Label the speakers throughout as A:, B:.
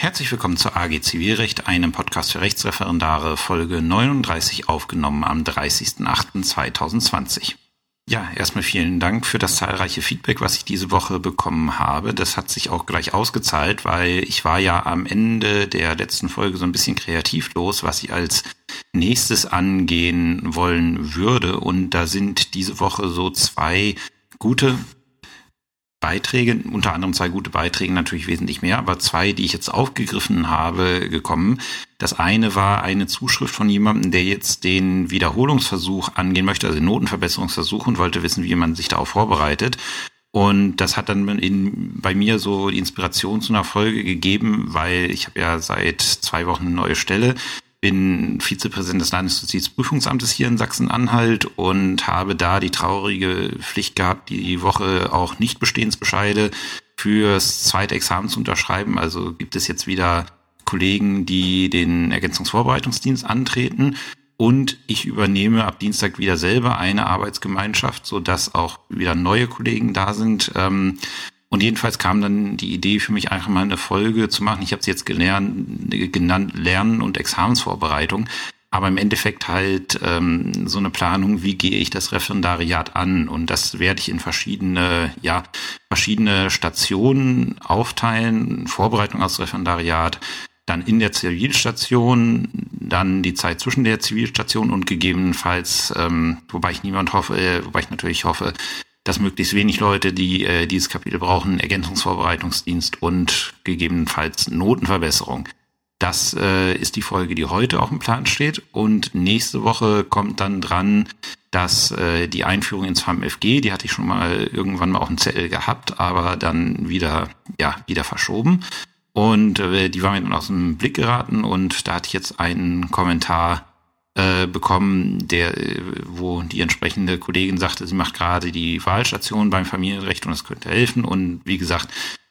A: Herzlich willkommen zur AG Zivilrecht, einem Podcast für Rechtsreferendare, Folge 39 aufgenommen am 30.08.2020. Ja, erstmal vielen Dank für das zahlreiche Feedback, was ich diese Woche bekommen habe. Das hat sich auch gleich ausgezahlt, weil ich war ja am Ende der letzten Folge so ein bisschen kreativlos, was ich als nächstes angehen wollen würde. Und da sind diese Woche so zwei gute Beiträge, unter anderem zwei gute Beiträge, natürlich wesentlich mehr, aber zwei, die ich jetzt aufgegriffen habe, gekommen. Das eine war eine Zuschrift von jemandem, der jetzt den Wiederholungsversuch angehen möchte, also den Notenverbesserungsversuch und wollte wissen, wie man sich darauf vorbereitet. Und das hat dann in, bei mir so die Inspiration zu einer Folge gegeben, weil ich habe ja seit zwei Wochen eine neue Stelle bin Vizepräsident des Landesjustizprüfungsamtes hier in Sachsen-Anhalt und habe da die traurige Pflicht gehabt, die Woche auch Nichtbestehensbescheide fürs zweite Examen zu unterschreiben. Also gibt es jetzt wieder Kollegen, die den Ergänzungsvorbereitungsdienst antreten. Und ich übernehme ab Dienstag wieder selber eine Arbeitsgemeinschaft, so dass auch wieder neue Kollegen da sind. Ähm, und jedenfalls kam dann die Idee für mich einfach mal eine Folge zu machen. Ich habe es jetzt gelernt, genannt Lernen und Examensvorbereitung. Aber im Endeffekt halt ähm, so eine Planung, wie gehe ich das Referendariat an? Und das werde ich in verschiedene, ja, verschiedene Stationen aufteilen. Vorbereitung aufs Referendariat, dann in der Zivilstation, dann die Zeit zwischen der Zivilstation und gegebenenfalls, ähm, wobei ich niemand hoffe, äh, wobei ich natürlich hoffe, dass möglichst wenig Leute, die äh, dieses Kapitel brauchen, Ergänzungsvorbereitungsdienst und gegebenenfalls Notenverbesserung. Das äh, ist die Folge, die heute auf dem Plan steht. Und nächste Woche kommt dann dran, dass äh, die Einführung ins FAMFG, die hatte ich schon mal irgendwann mal auf dem Zettel gehabt, aber dann wieder, ja, wieder verschoben. Und äh, die war mir dann aus dem Blick geraten und da hatte ich jetzt einen Kommentar äh, bekommen, der, äh, wo die entsprechende Kollegin sagte, sie macht gerade die Wahlstation beim Familienrecht und das könnte helfen. Und wie gesagt,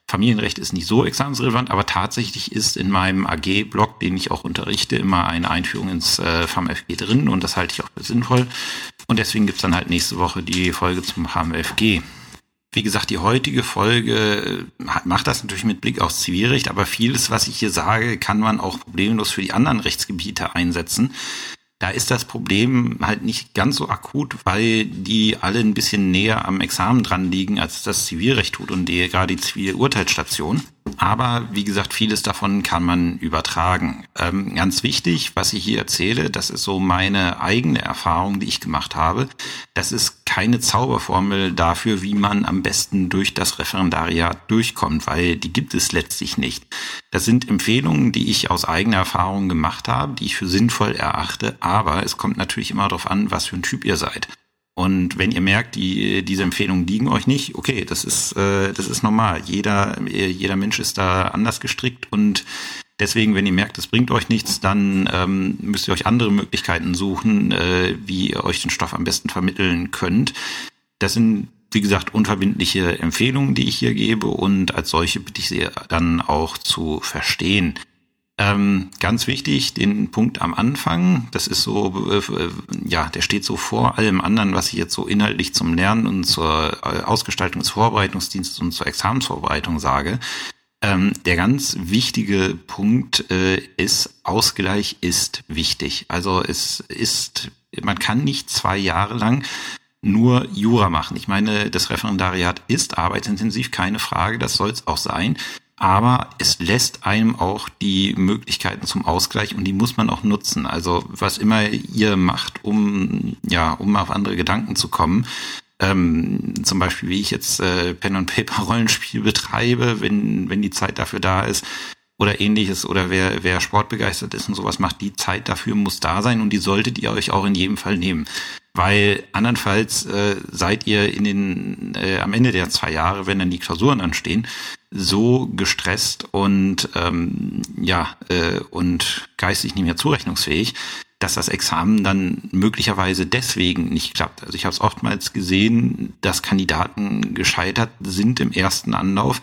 A: Familienrecht ist nicht so examensrelevant, aber tatsächlich ist in meinem AG-Blog, den ich auch unterrichte, immer eine Einführung ins äh, FAMFG drin und das halte ich auch für sinnvoll. Und deswegen gibt's dann halt nächste Woche die Folge zum FAMFG. Wie gesagt, die heutige Folge äh, macht das natürlich mit Blick aufs Zivilrecht, aber vieles, was ich hier sage, kann man auch problemlos für die anderen Rechtsgebiete einsetzen. Da ist das Problem halt nicht ganz so akut, weil die alle ein bisschen näher am Examen dran liegen, als das Zivilrecht tut und die, gerade die Zivilurteilsstation. Aber wie gesagt, vieles davon kann man übertragen. Ähm, ganz wichtig, was ich hier erzähle, das ist so meine eigene Erfahrung, die ich gemacht habe. Das ist keine Zauberformel dafür, wie man am besten durch das Referendariat durchkommt, weil die gibt es letztlich nicht. Das sind Empfehlungen, die ich aus eigener Erfahrung gemacht habe, die ich für sinnvoll erachte, aber es kommt natürlich immer darauf an, was für ein Typ ihr seid. Und wenn ihr merkt, die, diese Empfehlungen liegen euch nicht, okay, das ist, äh, das ist normal. Jeder, jeder Mensch ist da anders gestrickt und deswegen, wenn ihr merkt, es bringt euch nichts, dann ähm, müsst ihr euch andere Möglichkeiten suchen, äh, wie ihr euch den Stoff am besten vermitteln könnt. Das sind, wie gesagt, unverbindliche Empfehlungen, die ich hier gebe und als solche bitte ich sie dann auch zu verstehen. Ähm, ganz wichtig, den Punkt am Anfang, das ist so, äh, ja, der steht so vor allem anderen, was ich jetzt so inhaltlich zum Lernen und zur äh, Ausgestaltung des Vorbereitungsdienstes und zur Examensvorbereitung sage. Ähm, der ganz wichtige Punkt äh, ist, Ausgleich ist wichtig. Also es ist, man kann nicht zwei Jahre lang nur Jura machen. Ich meine, das Referendariat ist arbeitsintensiv, keine Frage, das soll es auch sein aber es lässt einem auch die Möglichkeiten zum Ausgleich und die muss man auch nutzen. Also was immer ihr macht, um ja, um auf andere Gedanken zu kommen. Ähm, zum Beispiel, wie ich jetzt äh, Pen und Paper Rollenspiel betreibe, wenn wenn die Zeit dafür da ist oder ähnliches oder wer wer sportbegeistert ist und sowas macht, die Zeit dafür muss da sein und die solltet ihr euch auch in jedem Fall nehmen. Weil andernfalls äh, seid ihr in den äh, am Ende der zwei Jahre, wenn dann die Klausuren anstehen, so gestresst und ähm, ja äh, und geistig nicht mehr zurechnungsfähig, dass das Examen dann möglicherweise deswegen nicht klappt. Also ich habe es oftmals gesehen, dass Kandidaten gescheitert sind im ersten Anlauf,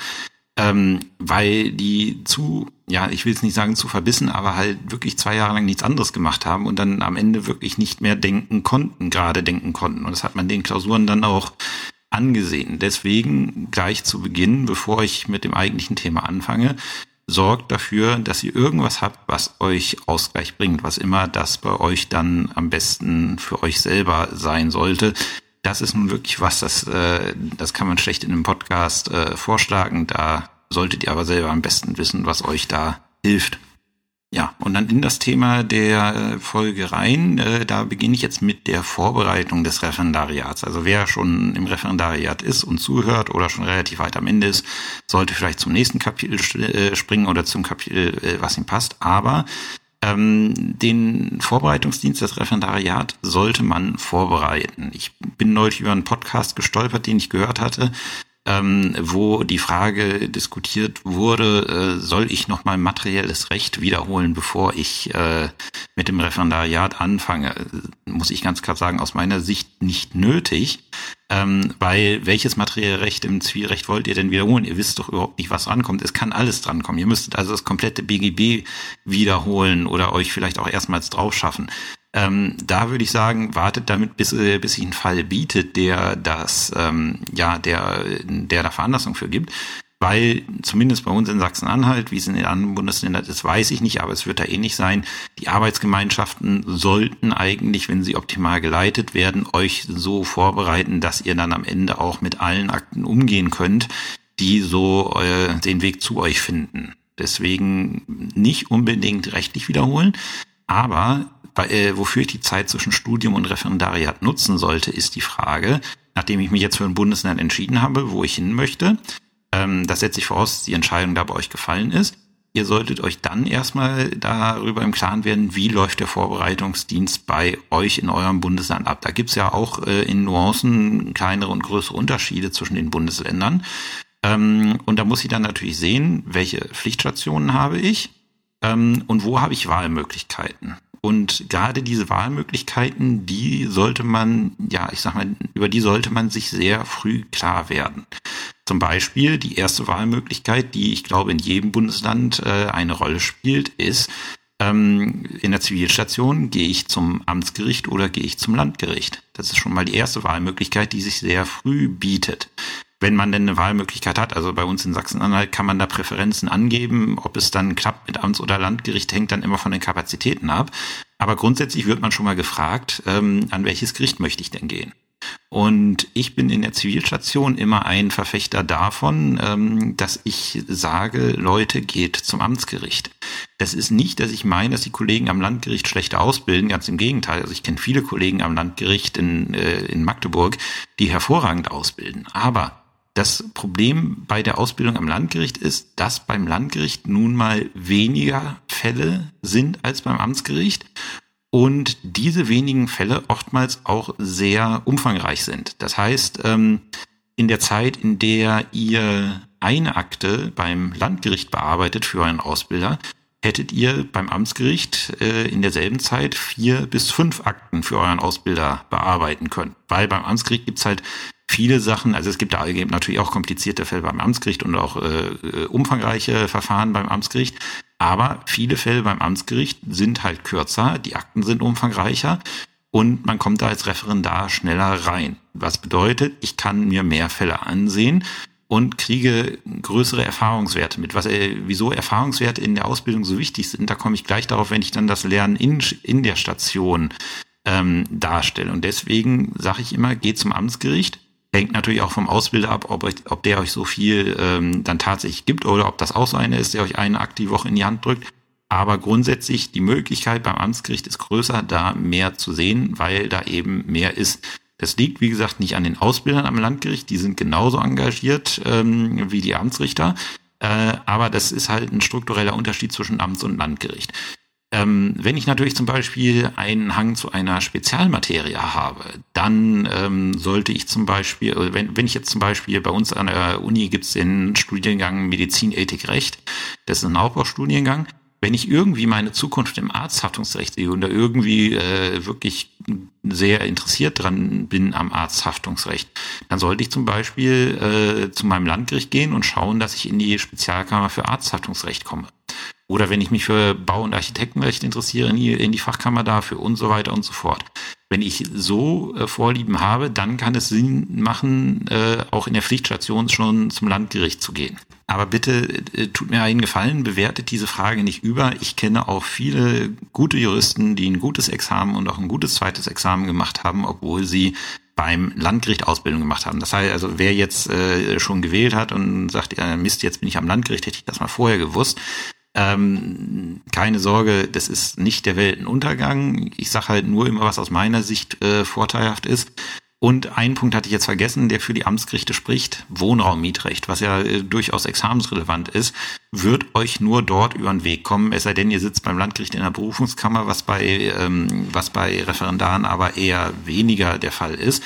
A: ähm, weil die zu, ja, ich will es nicht sagen zu verbissen, aber halt wirklich zwei Jahre lang nichts anderes gemacht haben und dann am Ende wirklich nicht mehr denken konnten, gerade denken konnten. Und das hat man den Klausuren dann auch angesehen. Deswegen gleich zu Beginn, bevor ich mit dem eigentlichen Thema anfange, sorgt dafür, dass ihr irgendwas habt, was euch Ausgleich bringt, was immer das bei euch dann am besten für euch selber sein sollte. Das ist nun wirklich was, das, äh, das kann man schlecht in einem Podcast äh, vorschlagen. Da solltet ihr aber selber am besten wissen, was euch da hilft. Ja, und dann in das Thema der äh, Folge rein. Äh, da beginne ich jetzt mit der Vorbereitung des Referendariats. Also wer schon im Referendariat ist und zuhört oder schon relativ weit am Ende ist, sollte vielleicht zum nächsten Kapitel äh, springen oder zum Kapitel, was ihm passt. Aber ähm, den Vorbereitungsdienst des Referendariat sollte man vorbereiten. Ich bin neulich über einen Podcast gestolpert, den ich gehört hatte ähm, wo die Frage diskutiert wurde, äh, soll ich nochmal materielles Recht wiederholen, bevor ich äh, mit dem Referendariat anfange, muss ich ganz klar sagen, aus meiner Sicht nicht nötig. Ähm, weil welches materielle Recht im Zivilrecht wollt ihr denn wiederholen? Ihr wisst doch überhaupt nicht, was rankommt. Es kann alles drankommen. Ihr müsstet also das komplette BGB wiederholen oder euch vielleicht auch erstmals drauf schaffen. Ähm, da würde ich sagen, wartet damit, bis, äh, bis sich ein Fall bietet, der das, ähm, ja, der, der da Veranlassung für gibt. Weil zumindest bei uns in Sachsen-Anhalt, wie es in den anderen Bundesländern ist, weiß ich nicht, aber es wird da ähnlich sein. Die Arbeitsgemeinschaften sollten eigentlich, wenn sie optimal geleitet werden, euch so vorbereiten, dass ihr dann am Ende auch mit allen Akten umgehen könnt, die so äh, den Weg zu euch finden. Deswegen nicht unbedingt rechtlich wiederholen, aber äh, wofür ich die Zeit zwischen Studium und Referendariat nutzen sollte, ist die Frage, nachdem ich mich jetzt für ein Bundesland entschieden habe, wo ich hin möchte, ähm, das setze ich voraus, dass die Entscheidung da bei euch gefallen ist. Ihr solltet euch dann erstmal darüber im Klaren werden, wie läuft der Vorbereitungsdienst bei euch in eurem Bundesland ab. Da gibt's ja auch äh, in Nuancen kleinere und größere Unterschiede zwischen den Bundesländern. Ähm, und da muss ich dann natürlich sehen, welche Pflichtstationen habe ich ähm, und wo habe ich Wahlmöglichkeiten. Und gerade diese Wahlmöglichkeiten, die sollte man, ja, ich sag mal, über die sollte man sich sehr früh klar werden. Zum Beispiel die erste Wahlmöglichkeit, die ich glaube in jedem Bundesland äh, eine Rolle spielt, ist, ähm, in der Zivilstation gehe ich zum Amtsgericht oder gehe ich zum Landgericht. Das ist schon mal die erste Wahlmöglichkeit, die sich sehr früh bietet wenn man denn eine Wahlmöglichkeit hat. Also bei uns in Sachsen-Anhalt kann man da Präferenzen angeben. Ob es dann klappt mit Amts- oder Landgericht, hängt dann immer von den Kapazitäten ab. Aber grundsätzlich wird man schon mal gefragt, ähm, an welches Gericht möchte ich denn gehen? Und ich bin in der Zivilstation immer ein Verfechter davon, ähm, dass ich sage, Leute, geht zum Amtsgericht. Das ist nicht, dass ich meine, dass die Kollegen am Landgericht schlechter ausbilden, ganz im Gegenteil. Also ich kenne viele Kollegen am Landgericht in, äh, in Magdeburg, die hervorragend ausbilden. Aber das Problem bei der Ausbildung am Landgericht ist, dass beim Landgericht nun mal weniger Fälle sind als beim Amtsgericht und diese wenigen Fälle oftmals auch sehr umfangreich sind. Das heißt, ähm, in der Zeit, in der ihr eine Akte beim Landgericht bearbeitet für euren Ausbilder, hättet ihr beim Amtsgericht äh, in derselben Zeit vier bis fünf Akten für euren Ausbilder bearbeiten können. Weil beim Amtsgericht gibt's halt viele Sachen, also es gibt da natürlich auch komplizierte Fälle beim Amtsgericht und auch äh, äh, umfangreiche Verfahren beim Amtsgericht, aber viele Fälle beim Amtsgericht sind halt kürzer, die Akten sind umfangreicher und man kommt da als Referendar schneller rein. Was bedeutet, ich kann mir mehr Fälle ansehen und kriege größere Erfahrungswerte mit. Was, äh, wieso Erfahrungswerte in der Ausbildung so wichtig sind, da komme ich gleich darauf, wenn ich dann das Lernen in, in der Station ähm, darstelle. Und deswegen sage ich immer, geht zum Amtsgericht, Hängt natürlich auch vom Ausbilder ab, ob, euch, ob der euch so viel ähm, dann tatsächlich gibt oder ob das auch so einer ist, der euch eine Akt Woche in die Hand drückt. Aber grundsätzlich die Möglichkeit beim Amtsgericht ist größer, da mehr zu sehen, weil da eben mehr ist. Das liegt, wie gesagt, nicht an den Ausbildern am Landgericht, die sind genauso engagiert ähm, wie die Amtsrichter. Äh, aber das ist halt ein struktureller Unterschied zwischen Amts- und Landgericht. Ähm, wenn ich natürlich zum Beispiel einen Hang zu einer Spezialmaterie habe, dann ähm, sollte ich zum Beispiel, äh, wenn, wenn ich jetzt zum Beispiel bei uns an der Uni gibt es den Studiengang Medizin, Ethik, Recht, das ist ein Aufbaustudiengang, wenn ich irgendwie meine Zukunft im Arzthaftungsrecht sehe und da irgendwie äh, wirklich sehr interessiert dran bin am Arzthaftungsrecht, dann sollte ich zum Beispiel äh, zu meinem Landgericht gehen und schauen, dass ich in die Spezialkammer für Arzthaftungsrecht komme. Oder wenn ich mich für Bau- und Architektenrecht interessiere, in die, in die Fachkammer dafür und so weiter und so fort. Wenn ich so äh, Vorlieben habe, dann kann es Sinn machen, äh, auch in der Pflichtstation schon zum Landgericht zu gehen. Aber bitte äh, tut mir einen Gefallen, bewertet diese Frage nicht über. Ich kenne auch viele gute Juristen, die ein gutes Examen und auch ein gutes zweites Examen gemacht haben, obwohl sie beim Landgericht Ausbildung gemacht haben. Das heißt also, wer jetzt äh, schon gewählt hat und sagt, ja, Mist, jetzt bin ich am Landgericht, hätte ich das mal vorher gewusst, ähm, keine Sorge, das ist nicht der Weltenuntergang. Ich sage halt nur immer, was aus meiner Sicht äh, vorteilhaft ist. Und einen Punkt hatte ich jetzt vergessen, der für die Amtsgerichte spricht, Wohnraummietrecht, was ja äh, durchaus examensrelevant ist, wird euch nur dort über den Weg kommen, es sei denn, ihr sitzt beim Landgericht in der Berufungskammer, was bei, ähm, was bei Referendaren aber eher weniger der Fall ist.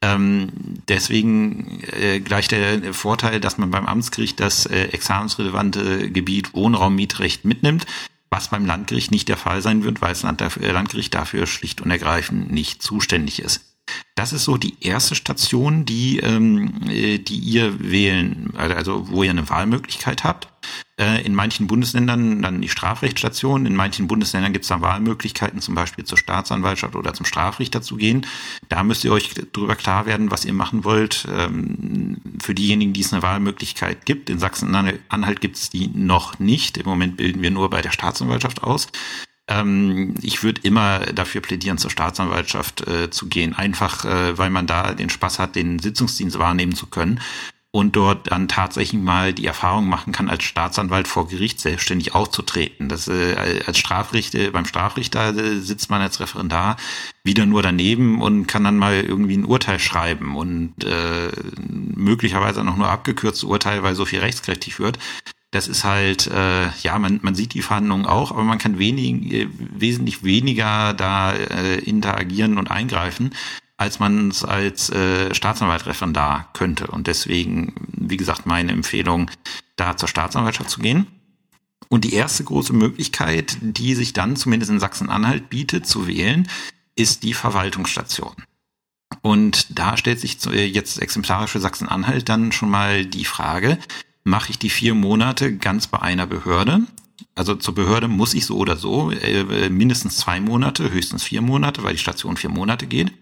A: Ähm, deswegen äh, gleich der Vorteil, dass man beim Amtsgericht das äh, examensrelevante Gebiet Wohnraummietrecht mitnimmt, was beim Landgericht nicht der Fall sein wird, weil das äh, Landgericht dafür schlicht und ergreifend nicht zuständig ist. Das ist so die erste Station, die, ähm, äh, die ihr wählen, also wo ihr eine Wahlmöglichkeit habt. Äh, in manchen Bundesländern dann die Strafrechtsstation, in manchen Bundesländern gibt es dann Wahlmöglichkeiten, zum Beispiel zur Staatsanwaltschaft oder zum Strafrichter zu gehen. Da müsst ihr euch darüber klar werden, was ihr machen wollt. Ähm, für diejenigen, die es eine Wahlmöglichkeit gibt, in Sachsen-Anhalt gibt es die noch nicht. Im Moment bilden wir nur bei der Staatsanwaltschaft aus. Ähm, ich würde immer dafür plädieren, zur Staatsanwaltschaft äh, zu gehen, einfach äh, weil man da den Spaß hat, den Sitzungsdienst wahrnehmen zu können und dort dann tatsächlich mal die Erfahrung machen kann, als Staatsanwalt vor Gericht selbstständig aufzutreten. Das äh, als Strafrichter beim Strafrichter äh, sitzt man als Referendar wieder nur daneben und kann dann mal irgendwie ein Urteil schreiben und äh, möglicherweise noch nur abgekürzte Urteil, weil so viel rechtskräftig wird. Das ist halt, äh, ja, man, man sieht die Verhandlungen auch, aber man kann wenig, äh, wesentlich weniger da äh, interagieren und eingreifen, als man es als äh, Staatsanwalt Referendar könnte. Und deswegen, wie gesagt, meine Empfehlung, da zur Staatsanwaltschaft zu gehen. Und die erste große Möglichkeit, die sich dann zumindest in Sachsen-Anhalt bietet, zu wählen, ist die Verwaltungsstation. Und da stellt sich äh, jetzt exemplarisch für Sachsen-Anhalt dann schon mal die Frage, mache ich die vier Monate ganz bei einer Behörde. Also zur Behörde muss ich so oder so äh, mindestens zwei Monate, höchstens vier Monate, weil die Station vier Monate geht.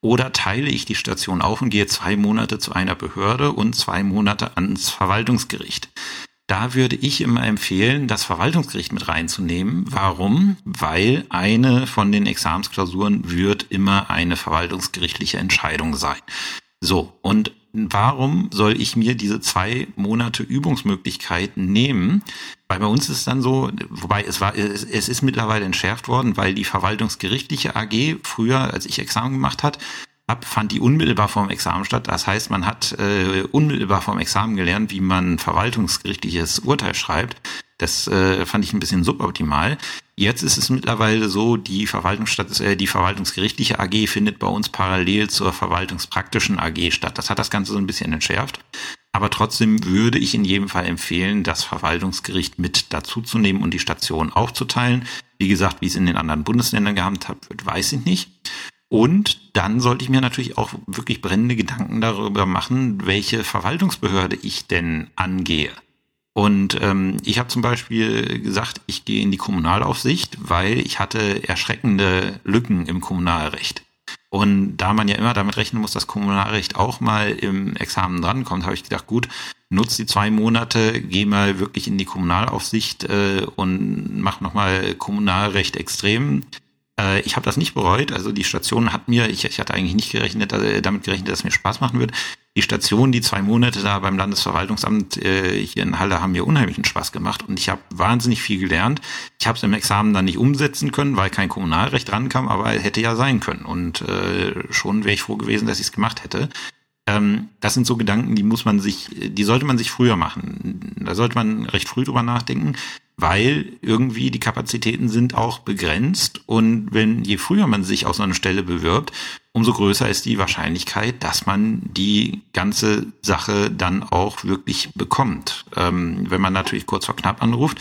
A: Oder teile ich die Station auf und gehe zwei Monate zu einer Behörde und zwei Monate ans Verwaltungsgericht. Da würde ich immer empfehlen, das Verwaltungsgericht mit reinzunehmen. Warum? Weil eine von den Examensklausuren wird immer eine verwaltungsgerichtliche Entscheidung sein. So, und warum soll ich mir diese zwei Monate Übungsmöglichkeiten nehmen? Weil bei uns ist dann so, wobei es war, es, es ist mittlerweile entschärft worden, weil die verwaltungsgerichtliche AG früher, als ich Examen gemacht hat, fand die unmittelbar vorm Examen statt. Das heißt, man hat äh, unmittelbar vorm Examen gelernt, wie man verwaltungsgerichtliches Urteil schreibt. Das äh, fand ich ein bisschen suboptimal. Jetzt ist es mittlerweile so, die Verwaltungsstadt, äh, die verwaltungsgerichtliche AG findet bei uns parallel zur verwaltungspraktischen AG statt. Das hat das Ganze so ein bisschen entschärft. Aber trotzdem würde ich in jedem Fall empfehlen, das Verwaltungsgericht mit dazuzunehmen und die Station aufzuteilen. Wie gesagt, wie es in den anderen Bundesländern gehandhabt wird, weiß ich nicht. Und dann sollte ich mir natürlich auch wirklich brennende Gedanken darüber machen, welche Verwaltungsbehörde ich denn angehe. Und ähm, ich habe zum Beispiel gesagt, ich gehe in die Kommunalaufsicht, weil ich hatte erschreckende Lücken im Kommunalrecht. Und da man ja immer damit rechnen muss, dass Kommunalrecht auch mal im Examen drankommt, habe ich gedacht, gut, nutz die zwei Monate, geh mal wirklich in die Kommunalaufsicht äh, und mach nochmal Kommunalrecht extrem. Äh, ich habe das nicht bereut. Also die Station hat mir, ich, ich hatte eigentlich nicht gerechnet, äh, damit gerechnet, dass es mir Spaß machen wird die Station, die zwei Monate da beim Landesverwaltungsamt äh, hier in Halle haben mir unheimlichen Spaß gemacht und ich habe wahnsinnig viel gelernt. Ich habe es im Examen dann nicht umsetzen können, weil kein Kommunalrecht rankam, aber hätte ja sein können und äh, schon wäre ich froh gewesen, dass ich es gemacht hätte. Ähm, das sind so Gedanken, die muss man sich, die sollte man sich früher machen. Da sollte man recht früh drüber nachdenken weil irgendwie die Kapazitäten sind auch begrenzt und wenn je früher man sich auf so eine Stelle bewirbt, umso größer ist die Wahrscheinlichkeit, dass man die ganze Sache dann auch wirklich bekommt. Ähm, wenn man natürlich kurz vor knapp anruft,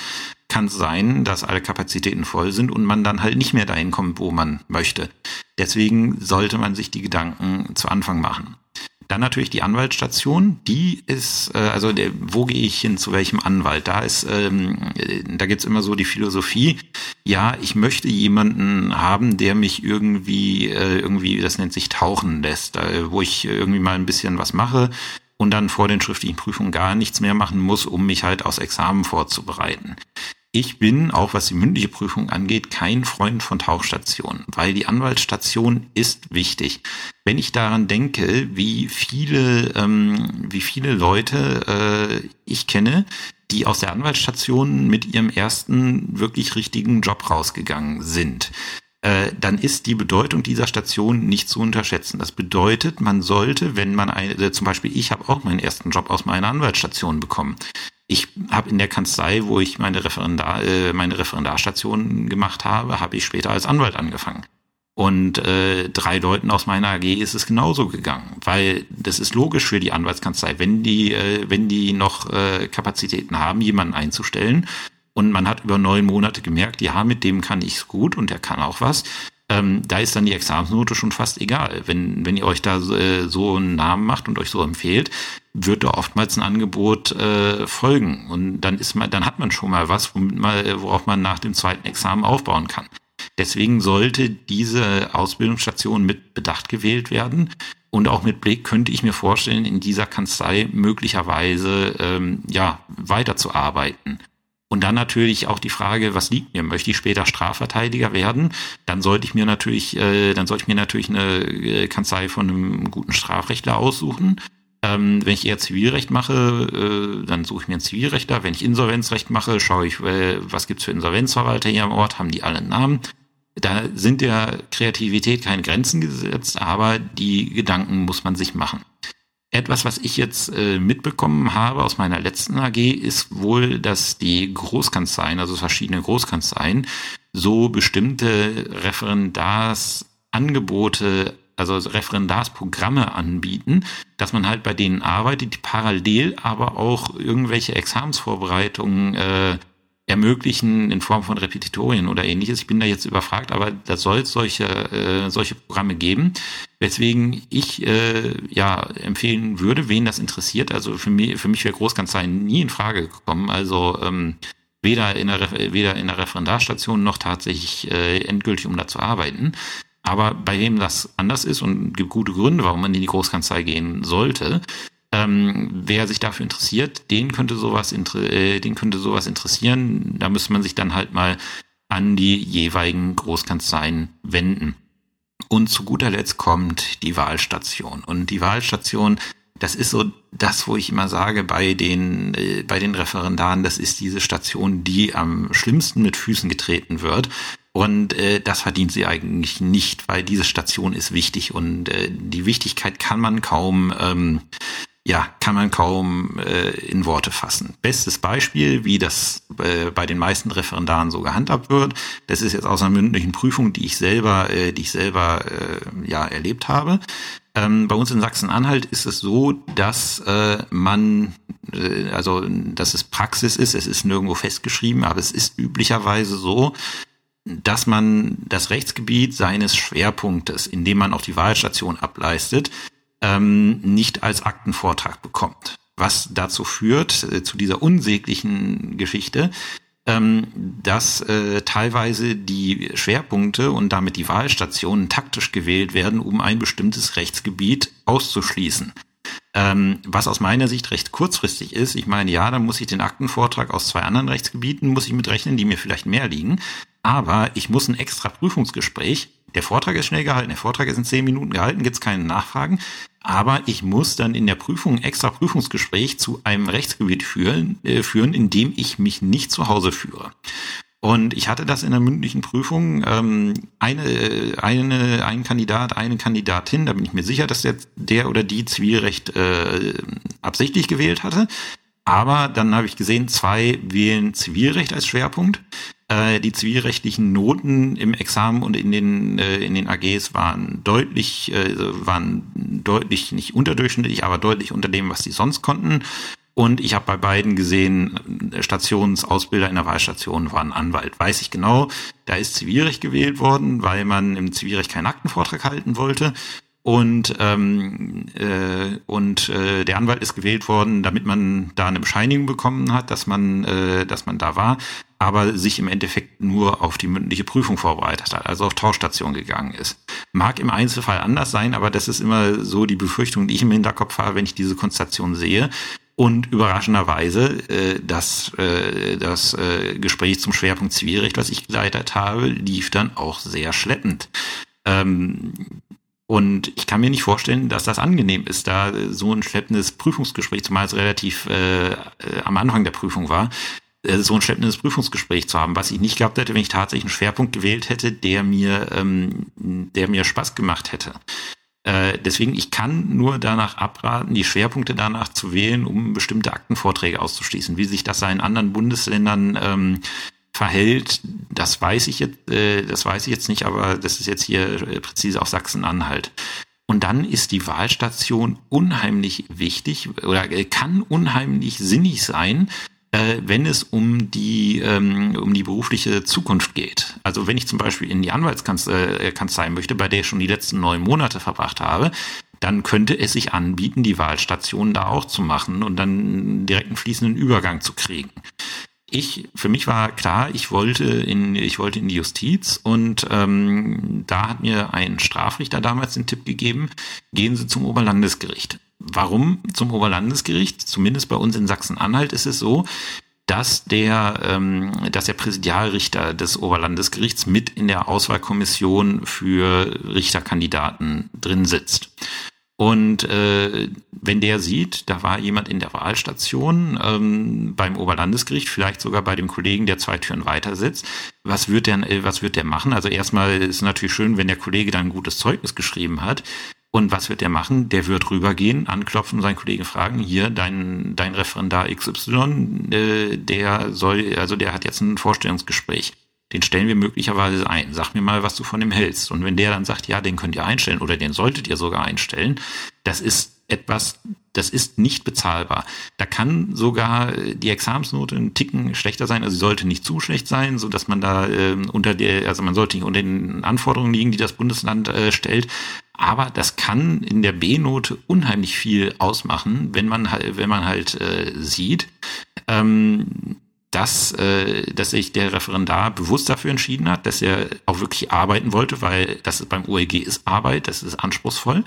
A: kann es sein, dass alle Kapazitäten voll sind und man dann halt nicht mehr dahin kommt, wo man möchte. Deswegen sollte man sich die Gedanken zu Anfang machen. Dann natürlich die Anwaltsstation, die ist, äh, also der, wo gehe ich hin, zu welchem Anwalt? Da ist, ähm, da gibt's immer so die Philosophie, ja, ich möchte jemanden haben, der mich irgendwie, äh, irgendwie, das nennt sich tauchen lässt, äh, wo ich irgendwie mal ein bisschen was mache und dann vor den schriftlichen Prüfungen gar nichts mehr machen muss, um mich halt aus Examen vorzubereiten. Ich bin, auch was die mündliche Prüfung angeht, kein Freund von Tauchstationen, weil die Anwaltsstation ist wichtig. Wenn ich daran denke, wie viele, ähm, wie viele Leute äh, ich kenne, die aus der Anwaltsstation mit ihrem ersten wirklich richtigen Job rausgegangen sind, äh, dann ist die Bedeutung dieser Station nicht zu unterschätzen. Das bedeutet, man sollte, wenn man eine, zum Beispiel ich habe auch meinen ersten Job aus meiner Anwaltsstation bekommen. Ich habe in der Kanzlei, wo ich meine Referendar, äh, meine Referendarstation gemacht habe, habe ich später als Anwalt angefangen. Und äh, drei Leuten aus meiner AG ist es genauso gegangen, weil das ist logisch für die Anwaltskanzlei, wenn die, äh, wenn die noch äh, Kapazitäten haben, jemanden einzustellen und man hat über neun Monate gemerkt, ja, mit dem kann ich's gut und der kann auch was, ähm, da ist dann die Examensnote schon fast egal. Wenn, wenn ihr euch da äh, so einen Namen macht und euch so empfehlt, wird da oftmals ein Angebot äh, folgen. Und dann ist man, dann hat man schon mal was, womit man, worauf man nach dem zweiten Examen aufbauen kann. Deswegen sollte diese Ausbildungsstation mit Bedacht gewählt werden. Und auch mit Blick könnte ich mir vorstellen, in dieser Kanzlei möglicherweise ähm, ja weiterzuarbeiten. Und dann natürlich auch die Frage, was liegt mir? Möchte ich später Strafverteidiger werden? Dann sollte ich mir natürlich, äh, dann sollte ich mir natürlich eine äh, Kanzlei von einem guten Strafrechtler aussuchen. Ähm, wenn ich eher Zivilrecht mache, äh, dann suche ich mir einen Zivilrechtler. Wenn ich Insolvenzrecht mache, schaue ich, äh, was gibt's für Insolvenzverwalter hier am Ort, haben die alle einen Namen. Da sind der Kreativität keine Grenzen gesetzt, aber die Gedanken muss man sich machen. Etwas, was ich jetzt äh, mitbekommen habe aus meiner letzten AG, ist wohl, dass die Großkanzleien, also verschiedene Großkanzleien, so bestimmte Referendarsangebote, also Referendarsprogramme anbieten, dass man halt bei denen arbeitet, die parallel aber auch irgendwelche Examensvorbereitungen äh, ermöglichen in Form von Repetitorien oder ähnliches. Ich bin da jetzt überfragt, aber da soll es solche, äh, solche Programme geben, weswegen ich äh, ja empfehlen würde, wen das interessiert. Also für mich, für mich wäre Großkanzlei nie in Frage gekommen. Also ähm, weder in der weder in der Referendarstation noch tatsächlich äh, endgültig, um da zu arbeiten. Aber bei wem das anders ist und gibt gute Gründe, warum man in die Großkanzlei gehen sollte, ähm, wer sich dafür interessiert, den könnte sowas, äh, den könnte sowas interessieren. Da müsste man sich dann halt mal an die jeweiligen Großkanzleien wenden. Und zu guter Letzt kommt die Wahlstation. Und die Wahlstation, das ist so das, wo ich immer sage, bei den, äh, bei den Referendaren, das ist diese Station, die am schlimmsten mit Füßen getreten wird. Und äh, das verdient sie eigentlich nicht, weil diese Station ist wichtig und äh, die Wichtigkeit kann man kaum ähm, ja, kann man kaum äh, in Worte fassen. Bestes Beispiel, wie das äh, bei den meisten Referendaren so gehandhabt wird, das ist jetzt aus einer mündlichen Prüfung, die ich selber, äh, die ich selber äh, ja erlebt habe. Ähm, bei uns in Sachsen-Anhalt ist es so, dass äh, man, äh, also dass es Praxis ist, es ist nirgendwo festgeschrieben, aber es ist üblicherweise so, dass man das Rechtsgebiet seines Schwerpunktes, in dem man auch die Wahlstation ableistet, ähm, nicht als Aktenvortrag bekommt. Was dazu führt, äh, zu dieser unsäglichen Geschichte, ähm, dass äh, teilweise die Schwerpunkte und damit die Wahlstationen taktisch gewählt werden, um ein bestimmtes Rechtsgebiet auszuschließen. Ähm, was aus meiner Sicht recht kurzfristig ist. Ich meine, ja, dann muss ich den Aktenvortrag aus zwei anderen Rechtsgebieten, muss ich mitrechnen, die mir vielleicht mehr liegen. Aber ich muss ein extra Prüfungsgespräch der Vortrag ist schnell gehalten, der Vortrag ist in zehn Minuten gehalten, gibt es keine Nachfragen. Aber ich muss dann in der Prüfung ein extra Prüfungsgespräch zu einem Rechtsgebiet führen, äh, führen, in dem ich mich nicht zu Hause führe. Und ich hatte das in der mündlichen Prüfung, ähm, eine, eine, ein Kandidat, eine Kandidatin, da bin ich mir sicher, dass der, der oder die Zivilrecht äh, absichtlich gewählt hatte. Aber dann habe ich gesehen, zwei wählen Zivilrecht als Schwerpunkt. Äh, die zivilrechtlichen Noten im Examen und in den, äh, in den AGs waren deutlich, äh, waren deutlich nicht unterdurchschnittlich, aber deutlich unter dem, was sie sonst konnten. Und ich habe bei beiden gesehen, Stationsausbilder in der Wahlstation waren Anwalt. Weiß ich genau, da ist Zivilrecht gewählt worden, weil man im Zivilrecht keinen Aktenvortrag halten wollte. und ähm, äh, und äh, der Anwalt ist gewählt worden, damit man da eine Bescheinigung bekommen hat, dass man äh, dass man da war, aber sich im Endeffekt nur auf die mündliche Prüfung vorbereitet hat, also auf Tauschstation gegangen ist. Mag im Einzelfall anders sein, aber das ist immer so die Befürchtung, die ich im Hinterkopf habe, wenn ich diese Konstellation sehe. Und überraschenderweise, äh, das, äh, das äh, Gespräch zum Schwerpunkt Zivilrecht, was ich geleitet habe, lief dann auch sehr schleppend. Ähm, und ich kann mir nicht vorstellen, dass das angenehm ist, da so ein schleppendes Prüfungsgespräch, zumal es relativ äh, äh, am Anfang der Prüfung war, so ein schleppendes Prüfungsgespräch zu haben, was ich nicht gehabt hätte, wenn ich tatsächlich einen Schwerpunkt gewählt hätte, der mir, ähm, der mir Spaß gemacht hätte. Äh, deswegen, ich kann nur danach abraten, die Schwerpunkte danach zu wählen, um bestimmte Aktenvorträge auszuschließen. Wie sich das in anderen Bundesländern ähm, verhält, das weiß ich jetzt, äh, das weiß ich jetzt nicht, aber das ist jetzt hier äh, präzise auf Sachsen-Anhalt. Und dann ist die Wahlstation unheimlich wichtig oder äh, kann unheimlich sinnig sein, äh, wenn es um die, ähm, um die berufliche Zukunft geht. Also wenn ich zum Beispiel in die Anwaltskanzlei möchte, bei der ich schon die letzten neun Monate verbracht habe, dann könnte es sich anbieten, die Wahlstation da auch zu machen und dann direkt einen fließenden Übergang zu kriegen ich, für mich war klar, ich wollte in, ich wollte in die Justiz und ähm, da hat mir ein Strafrichter damals den Tipp gegeben, gehen Sie zum Oberlandesgericht. Warum zum Oberlandesgericht? Zumindest bei uns in Sachsen-Anhalt ist es so, dass der, ähm, dass der Präsidialrichter des Oberlandesgerichts mit in der Auswahlkommission für Richterkandidaten drin sitzt. Und äh, wenn der sieht, da war jemand in der Wahlstation ähm, beim Oberlandesgericht, vielleicht sogar bei dem Kollegen, der zwei Türen weiter sitzt, was wird der, äh, was wird der machen? Also erstmal ist natürlich schön, wenn der Kollege dann ein gutes Zeugnis geschrieben hat. Und was wird der machen? Der wird rübergehen, anklopfen, seinen Kollegen fragen, hier, dein, dein Referendar XY, äh, der soll, also der hat jetzt ein Vorstellungsgespräch den stellen wir möglicherweise ein. Sag mir mal, was du von dem hältst. Und wenn der dann sagt, ja, den könnt ihr einstellen oder den solltet ihr sogar einstellen, das ist etwas, das ist nicht bezahlbar. Da kann sogar die Examensnote ein Ticken schlechter sein, also sie sollte nicht zu schlecht sein, so dass man da äh, unter der, also man sollte nicht unter den Anforderungen liegen, die das Bundesland äh, stellt. Aber das kann in der B-Note unheimlich viel ausmachen, wenn man halt, wenn man halt äh, sieht, ähm, dass, äh, dass sich der Referendar bewusst dafür entschieden hat, dass er auch wirklich arbeiten wollte, weil das beim OEG ist Arbeit, das ist anspruchsvoll.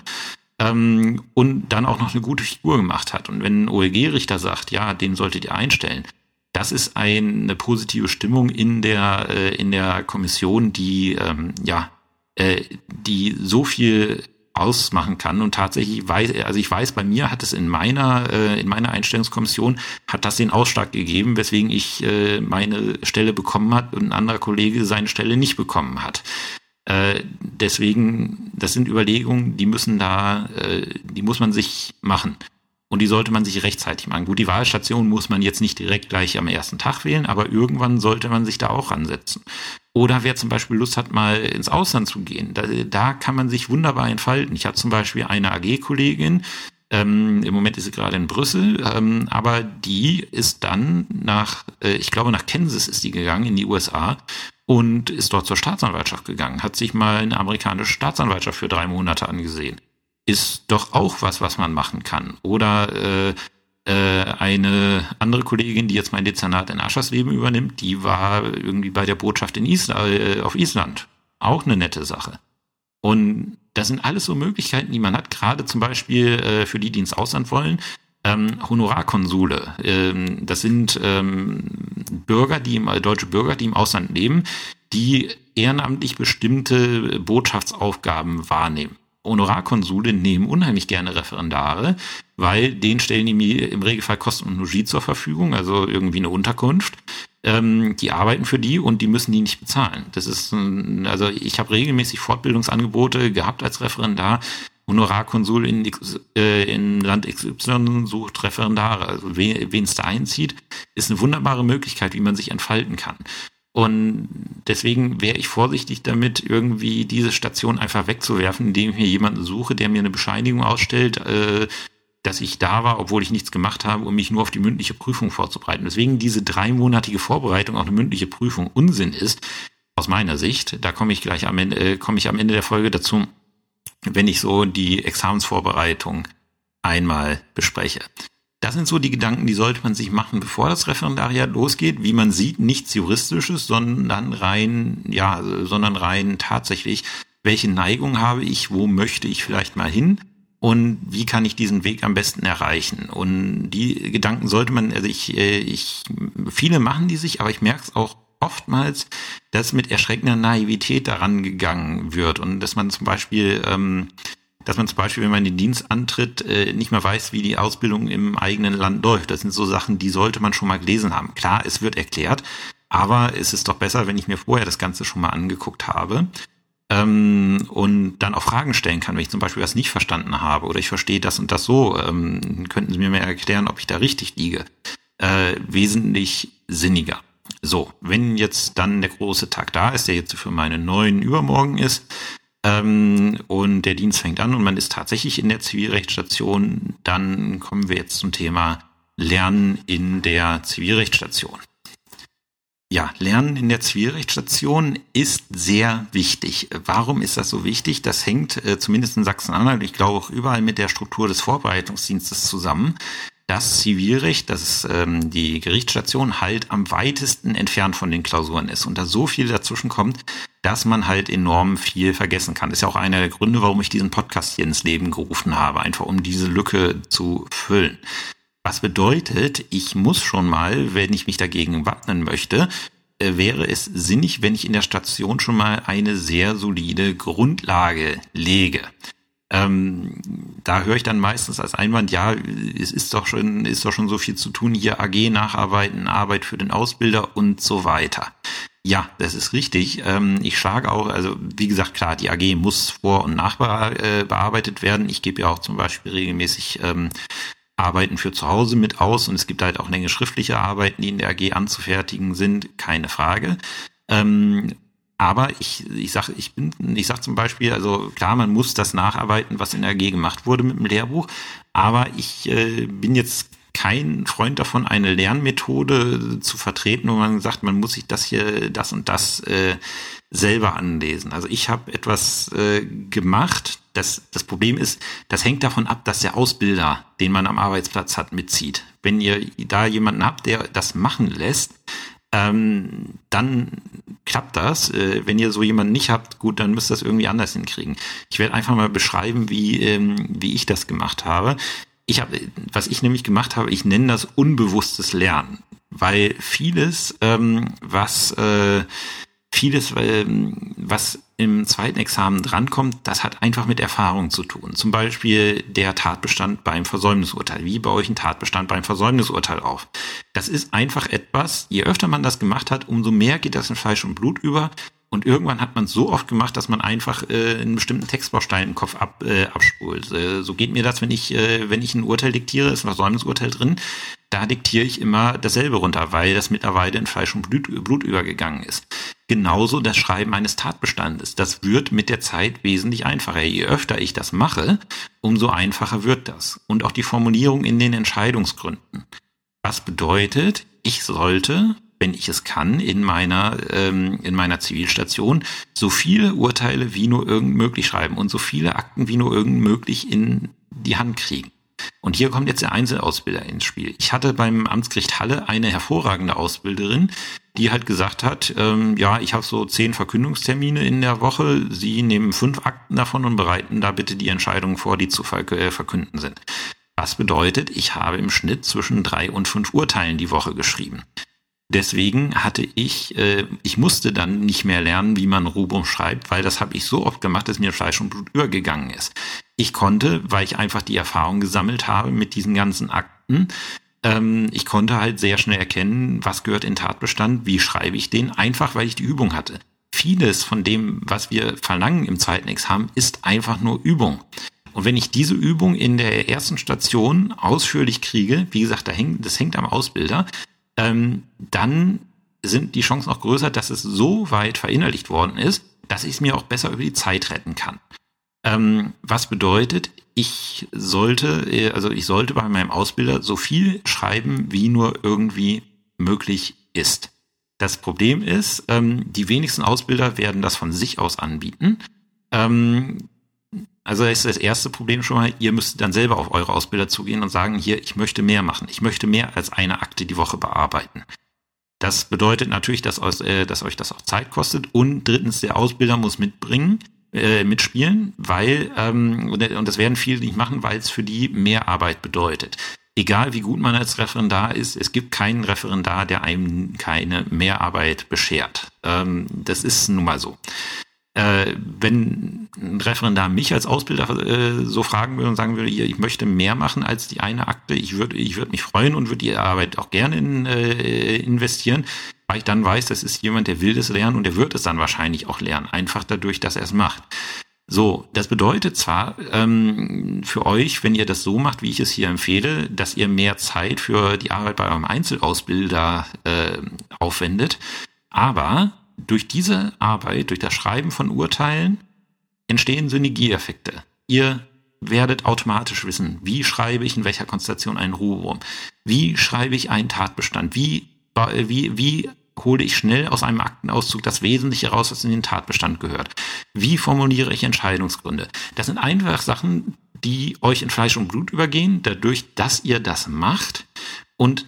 A: Ähm, und dann auch noch eine gute Figur gemacht hat. Und wenn ein OEG-Richter sagt, ja, den solltet ihr einstellen, das ist eine positive Stimmung in der, äh, in der Kommission, die, ähm, ja, äh, die so viel ausmachen kann. Und tatsächlich weiß, also ich weiß, bei mir hat es in meiner, äh, in meiner Einstellungskommission hat das den Ausschlag gegeben, weswegen ich äh, meine Stelle bekommen hat und ein anderer Kollege seine Stelle nicht bekommen hat. Äh, deswegen, das sind Überlegungen, die müssen da, äh, die muss man sich machen. Und die sollte man sich rechtzeitig machen. Gut, die Wahlstation muss man jetzt nicht direkt gleich am ersten Tag wählen, aber irgendwann sollte man sich da auch ransetzen. Oder wer zum Beispiel Lust hat, mal ins Ausland zu gehen, da, da kann man sich wunderbar entfalten. Ich habe zum Beispiel eine AG-Kollegin, ähm, Im Moment ist sie gerade in Brüssel, ähm, aber die ist dann nach, äh, ich glaube nach Kansas ist die gegangen in die USA und ist dort zur Staatsanwaltschaft gegangen, hat sich mal eine amerikanische Staatsanwaltschaft für drei Monate angesehen ist doch auch was, was man machen kann. Oder äh, äh, eine andere Kollegin, die jetzt mein Dezernat in Aschersleben übernimmt, die war irgendwie bei der Botschaft in Island, äh, auf Island. Auch eine nette Sache. Und das sind alles so Möglichkeiten, die man hat, gerade zum Beispiel äh, für die, die ins Ausland wollen. Ähm, Honorarkonsule. Ähm, das sind ähm, Bürger, die im, deutsche Bürger, die im Ausland leben, die ehrenamtlich bestimmte Botschaftsaufgaben wahrnehmen. Honorarkonsule nehmen unheimlich gerne Referendare, weil denen stellen die mir im Regelfall Kosten und Logis zur Verfügung, also irgendwie eine Unterkunft. Ähm, die arbeiten für die und die müssen die nicht bezahlen. Das ist, also ich habe regelmäßig Fortbildungsangebote gehabt als Referendar. Honorarkonsul in, äh, in Land XY sucht Referendare. Also wen es da einzieht, ist eine wunderbare Möglichkeit, wie man sich entfalten kann. Und deswegen wäre ich vorsichtig damit, irgendwie diese Station einfach wegzuwerfen, indem ich mir jemanden suche, der mir eine Bescheinigung ausstellt, äh, dass ich da war, obwohl ich nichts gemacht habe, um mich nur auf die mündliche Prüfung vorzubereiten. Deswegen diese dreimonatige Vorbereitung auf eine mündliche Prüfung Unsinn ist, aus meiner Sicht, da komme ich gleich am Ende, äh, komme ich am Ende der Folge dazu, wenn ich so die Examensvorbereitung einmal bespreche. Das sind so die Gedanken, die sollte man sich machen, bevor das Referendariat losgeht. Wie man sieht, nichts Juristisches, sondern rein, ja, sondern rein tatsächlich, welche Neigung habe ich, wo möchte ich vielleicht mal hin und wie kann ich diesen Weg am besten erreichen. Und die Gedanken sollte man, also ich, äh, ich, viele machen die sich, aber ich merke es auch oftmals, dass mit erschreckender Naivität daran gegangen wird und dass man zum Beispiel, ähm, dass man zum Beispiel, wenn man den Dienst antritt, äh, nicht mehr weiß, wie die Ausbildung im eigenen Land läuft. Das sind so Sachen, die sollte man schon mal gelesen haben. Klar, es wird erklärt, aber es ist doch besser, wenn ich mir vorher das Ganze schon mal angeguckt habe ähm, und dann auch Fragen stellen kann, wenn ich zum Beispiel was nicht verstanden habe oder ich verstehe das und das so. Ähm, könnten Sie mir mehr erklären, ob ich da richtig liege? Äh, wesentlich sinniger. So, wenn jetzt dann der große Tag da ist, der jetzt für meine neuen Übermorgen ist, ähm, und der Dienst fängt an und man ist tatsächlich in der Zivilrechtsstation, dann kommen wir jetzt zum Thema Lernen in der Zivilrechtsstation. Ja, Lernen in der Zivilrechtsstation ist sehr wichtig. Warum ist das so wichtig? Das hängt äh, zumindest in Sachsen-Anhalt, ich glaube auch überall mit der Struktur des Vorbereitungsdienstes zusammen das Zivilrecht, das ist ähm, die Gerichtsstation, halt am weitesten entfernt von den Klausuren ist und da so viel dazwischen kommt, dass man halt enorm viel vergessen kann. Das ist ja auch einer der Gründe, warum ich diesen Podcast hier ins Leben gerufen habe, einfach um diese Lücke zu füllen. Was bedeutet, ich muss schon mal, wenn ich mich dagegen wappnen möchte, äh, wäre es sinnig, wenn ich in der Station schon mal eine sehr solide Grundlage lege. Ähm, da höre ich dann meistens als Einwand, ja, es ist doch schon, ist doch schon so viel zu tun hier, AG nacharbeiten, Arbeit für den Ausbilder und so weiter. Ja, das ist richtig. Ähm, ich schlage auch, also wie gesagt, klar, die AG muss vor- und nachbearbeitet werden. Ich gebe ja auch zum Beispiel regelmäßig ähm, Arbeiten für zu Hause mit aus und es gibt halt auch eine Menge schriftliche Arbeiten, die in der AG anzufertigen sind, keine Frage. Ähm, aber ich, ich sag, ich bin, ich sag zum Beispiel, also klar, man muss das nacharbeiten, was in der AG gemacht wurde mit dem Lehrbuch, aber ich äh, bin jetzt kein Freund davon, eine Lernmethode zu vertreten, wo man sagt, man muss sich das hier, das und das äh, selber anlesen. Also ich habe etwas äh, gemacht. Das, das Problem ist, das hängt davon ab, dass der Ausbilder, den man am Arbeitsplatz hat, mitzieht. Wenn ihr da jemanden habt, der das machen lässt, ähm, dann klappt das. Äh, wenn ihr so jemanden nicht habt, gut, dann müsst ihr das irgendwie anders hinkriegen. Ich werde einfach mal beschreiben, wie, ähm, wie ich das gemacht habe. Ich habe, was ich nämlich gemacht habe, ich nenne das unbewusstes Lernen, weil vieles, ähm, was äh, vieles, ähm, was im zweiten Examen drankommt, das hat einfach mit Erfahrung zu tun. Zum Beispiel der Tatbestand beim Versäumnisurteil. Wie baue ich einen Tatbestand beim Versäumnisurteil auf? Das ist einfach etwas, je öfter man das gemacht hat, umso mehr geht das in Fleisch und Blut über. Und irgendwann hat man es so oft gemacht, dass man einfach äh, einen bestimmten Textbaustein im Kopf ab, äh, abspult. Äh, so geht mir das, wenn ich, äh, wenn ich ein Urteil diktiere, ist ein Versäumnisurteil drin, da diktiere ich immer dasselbe runter, weil das mittlerweile in Fleisch und Blut, Blut übergegangen ist. Genauso das Schreiben eines Tatbestandes. Das wird mit der Zeit wesentlich einfacher. Je öfter ich das mache, umso einfacher wird das. Und auch die Formulierung in den Entscheidungsgründen. Was bedeutet, ich sollte, wenn ich es kann, in meiner, ähm, in meiner Zivilstation so viele Urteile wie nur irgend möglich schreiben und so viele Akten wie nur irgend möglich in die Hand kriegen. Und hier kommt jetzt der Einzelausbilder ins Spiel. Ich hatte beim Amtsgericht Halle eine hervorragende Ausbilderin, die halt gesagt hat, ähm, ja, ich habe so zehn Verkündungstermine in der Woche, Sie nehmen fünf Akten davon und bereiten da bitte die Entscheidungen vor, die zu äh, verkünden sind. Was bedeutet, ich habe im Schnitt zwischen drei und fünf Urteilen die Woche geschrieben. Deswegen hatte ich, äh, ich musste dann nicht mehr lernen, wie man Rubum schreibt, weil das habe ich so oft gemacht, dass mir Fleisch und Blut übergegangen ist. Ich konnte, weil ich einfach die Erfahrung gesammelt habe mit diesen ganzen Akten, ähm, ich konnte halt sehr schnell erkennen, was gehört in Tatbestand, wie schreibe ich den, einfach weil ich die Übung hatte. Vieles von dem, was wir verlangen im zweiten Examen, ist einfach nur Übung. Und wenn ich diese Übung in der ersten Station ausführlich kriege, wie gesagt, das hängt am Ausbilder, ähm, dann sind die Chancen auch größer, dass es so weit verinnerlicht worden ist, dass ich es mir auch besser über die Zeit retten kann. Ähm, was bedeutet, ich sollte, äh, also ich sollte bei meinem Ausbilder so viel schreiben, wie nur irgendwie möglich ist. Das Problem ist, ähm, die wenigsten Ausbilder werden das von sich aus anbieten. Ähm, Also ist das erste Problem schon mal, ihr müsst dann selber auf eure Ausbilder zugehen und sagen, hier, ich möchte mehr machen. Ich möchte mehr als eine Akte die Woche bearbeiten. Das bedeutet natürlich, dass, euch, äh, dass euch das auch Zeit kostet. Und drittens, der Ausbilder muss mitbringen, äh, mitspielen, weil, ähm, und das werden viele nicht machen, weil es für die mehr Arbeit bedeutet. Egal wie gut man als Referendar ist, es gibt keinen Referendar, der einem keine Mehrarbeit beschert. Ähm, das ist nun mal so äh, wenn ein Referendar mich als Ausbilder äh, so fragen würde und sagen würde, ich möchte mehr machen als die eine Akte, ich würde ich würde mich freuen und würde die Arbeit auch gerne in, äh, investieren, weil ich dann weiß, das ist jemand, der will das lernen und der wird es dann wahrscheinlich auch lernen, einfach dadurch, dass er es macht. So, das bedeutet zwar ähm, für euch, wenn ihr das so macht, wie ich es hier empfehle, dass ihr mehr Zeit für die Arbeit bei eurem Einzelausbilder äh, aufwendet, aber durch diese Arbeit, durch das Schreiben von Urteilen, entstehen Synergieeffekte. Ihr werdet automatisch wissen, wie schreibe ich in welcher Konstellation einen Ruhewurm, wie schreibe ich einen Tatbestand, wie, wie, wie hole ich schnell aus einem Aktenauszug das Wesentliche raus, was in den Tatbestand gehört, wie formuliere ich Entscheidungsgründe. Das sind einfach Sachen, die euch in Fleisch und Blut übergehen, dadurch, dass ihr das macht und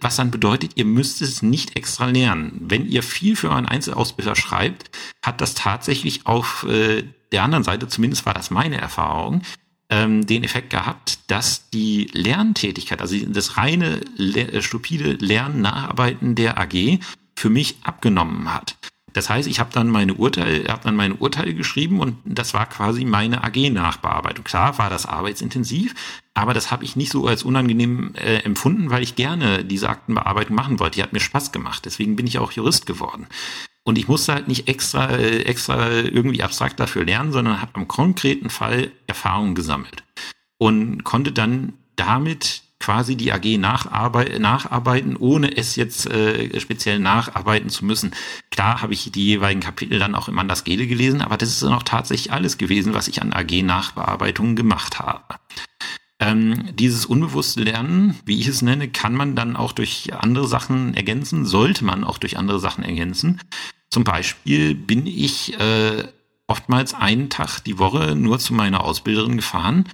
A: was dann bedeutet, ihr müsst es nicht extra lernen. Wenn ihr viel für euren Einzelausbilder schreibt, hat das tatsächlich auf äh, der anderen Seite, zumindest war das meine Erfahrung, ähm, den Effekt gehabt, dass die Lerntätigkeit, also das reine le stupide Lernen, Nacharbeiten der AG für mich abgenommen hat. Das heißt, ich habe dann meine Urteile, habe dann meine Urteile geschrieben und das war quasi meine AG-Nachbearbeitung. Klar war das arbeitsintensiv, aber das habe ich nicht so als unangenehm äh, empfunden, weil ich gerne diese Aktenbearbeitung machen wollte. Die hat mir Spaß gemacht. Deswegen bin ich auch Jurist geworden. Und ich musste halt nicht extra, äh, extra irgendwie abstrakt dafür lernen, sondern habe am konkreten Fall Erfahrungen gesammelt und konnte dann damit quasi die AG nacharbeiten, ohne es jetzt äh, speziell nacharbeiten zu müssen. Klar habe ich die jeweiligen Kapitel dann auch im Anders Gede gelesen, aber das ist dann auch tatsächlich alles gewesen, was ich an AG-Nachbearbeitungen gemacht habe. Ähm, dieses unbewusste Lernen, wie ich es nenne, kann man dann auch durch andere Sachen ergänzen, sollte man auch durch andere Sachen ergänzen. Zum Beispiel bin ich äh, oftmals einen Tag die Woche nur zu meiner Ausbilderin gefahren,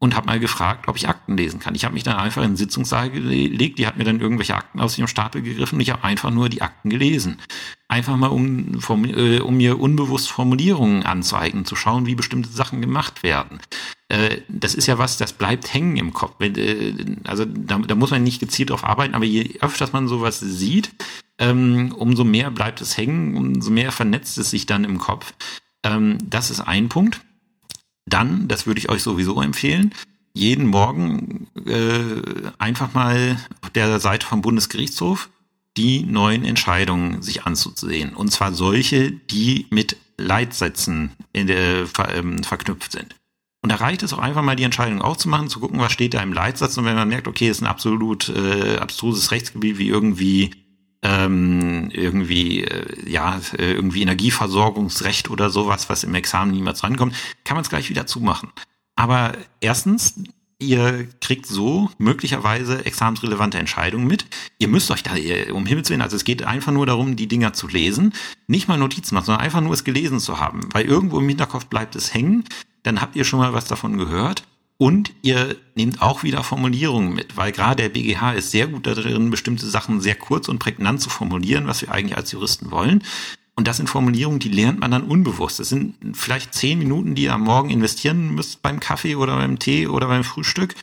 A: und habe mal gefragt, ob ich Akten lesen kann. Ich habe mich dann einfach in den Sitzungssaal gelegt, die hat mir dann irgendwelche Akten aus ihrem Stapel gegriffen und ich habe einfach nur die Akten gelesen. Einfach mal, um, äh, um mir unbewusst Formulierungen anzueignen, zu schauen, wie bestimmte Sachen gemacht werden. Äh, das ist ja was, das bleibt hängen im Kopf. Äh, also da, da muss man nicht gezielt drauf arbeiten, aber je öfter man sowas sieht, ähm, umso mehr bleibt es hängen, umso mehr vernetzt es sich dann im Kopf. Ähm, das ist ein Punkt. Dann, das würde ich euch sowieso empfehlen, jeden Morgen äh, einfach mal auf der Seite vom Bundesgerichtshof die neuen Entscheidungen sich anzusehen. Und zwar solche, die mit Leitsätzen in der, ähm, verknüpft sind. Und da reicht es auch einfach mal die Entscheidung aufzumachen, zu gucken, was steht da im Leitsatz. Und wenn man merkt, okay, es ist ein absolut äh, abstruses Rechtsgebiet wie irgendwie ähm, irgendwie, äh, ja, äh, irgendwie Energieversorgungsrecht oder sowas, was im Examen niemals rankommt, kann man es gleich wieder zumachen. Aber erstens, ihr kriegt so möglicherweise examensrelevante Entscheidungen mit. Ihr müsst euch da, um Himmels Willen, also es geht einfach nur darum, die Dinger zu lesen, nicht mal Notizen machen, sondern einfach nur es gelesen zu haben, weil irgendwo im Hinterkopf bleibt es hängen, dann habt ihr schon mal was davon gehört und ihr nehmt auch wieder Formulierungen mit, weil gerade der BGH ist sehr gut darin, bestimmte Sachen sehr kurz und prägnant zu formulieren, was wir eigentlich als Juristen wollen. Und das sind Formulierungen, die lernt man dann unbewusst. Das sind vielleicht zehn Minuten, die ihr am Morgen investieren müsst beim Kaffee oder beim Tee oder beim Frühstück,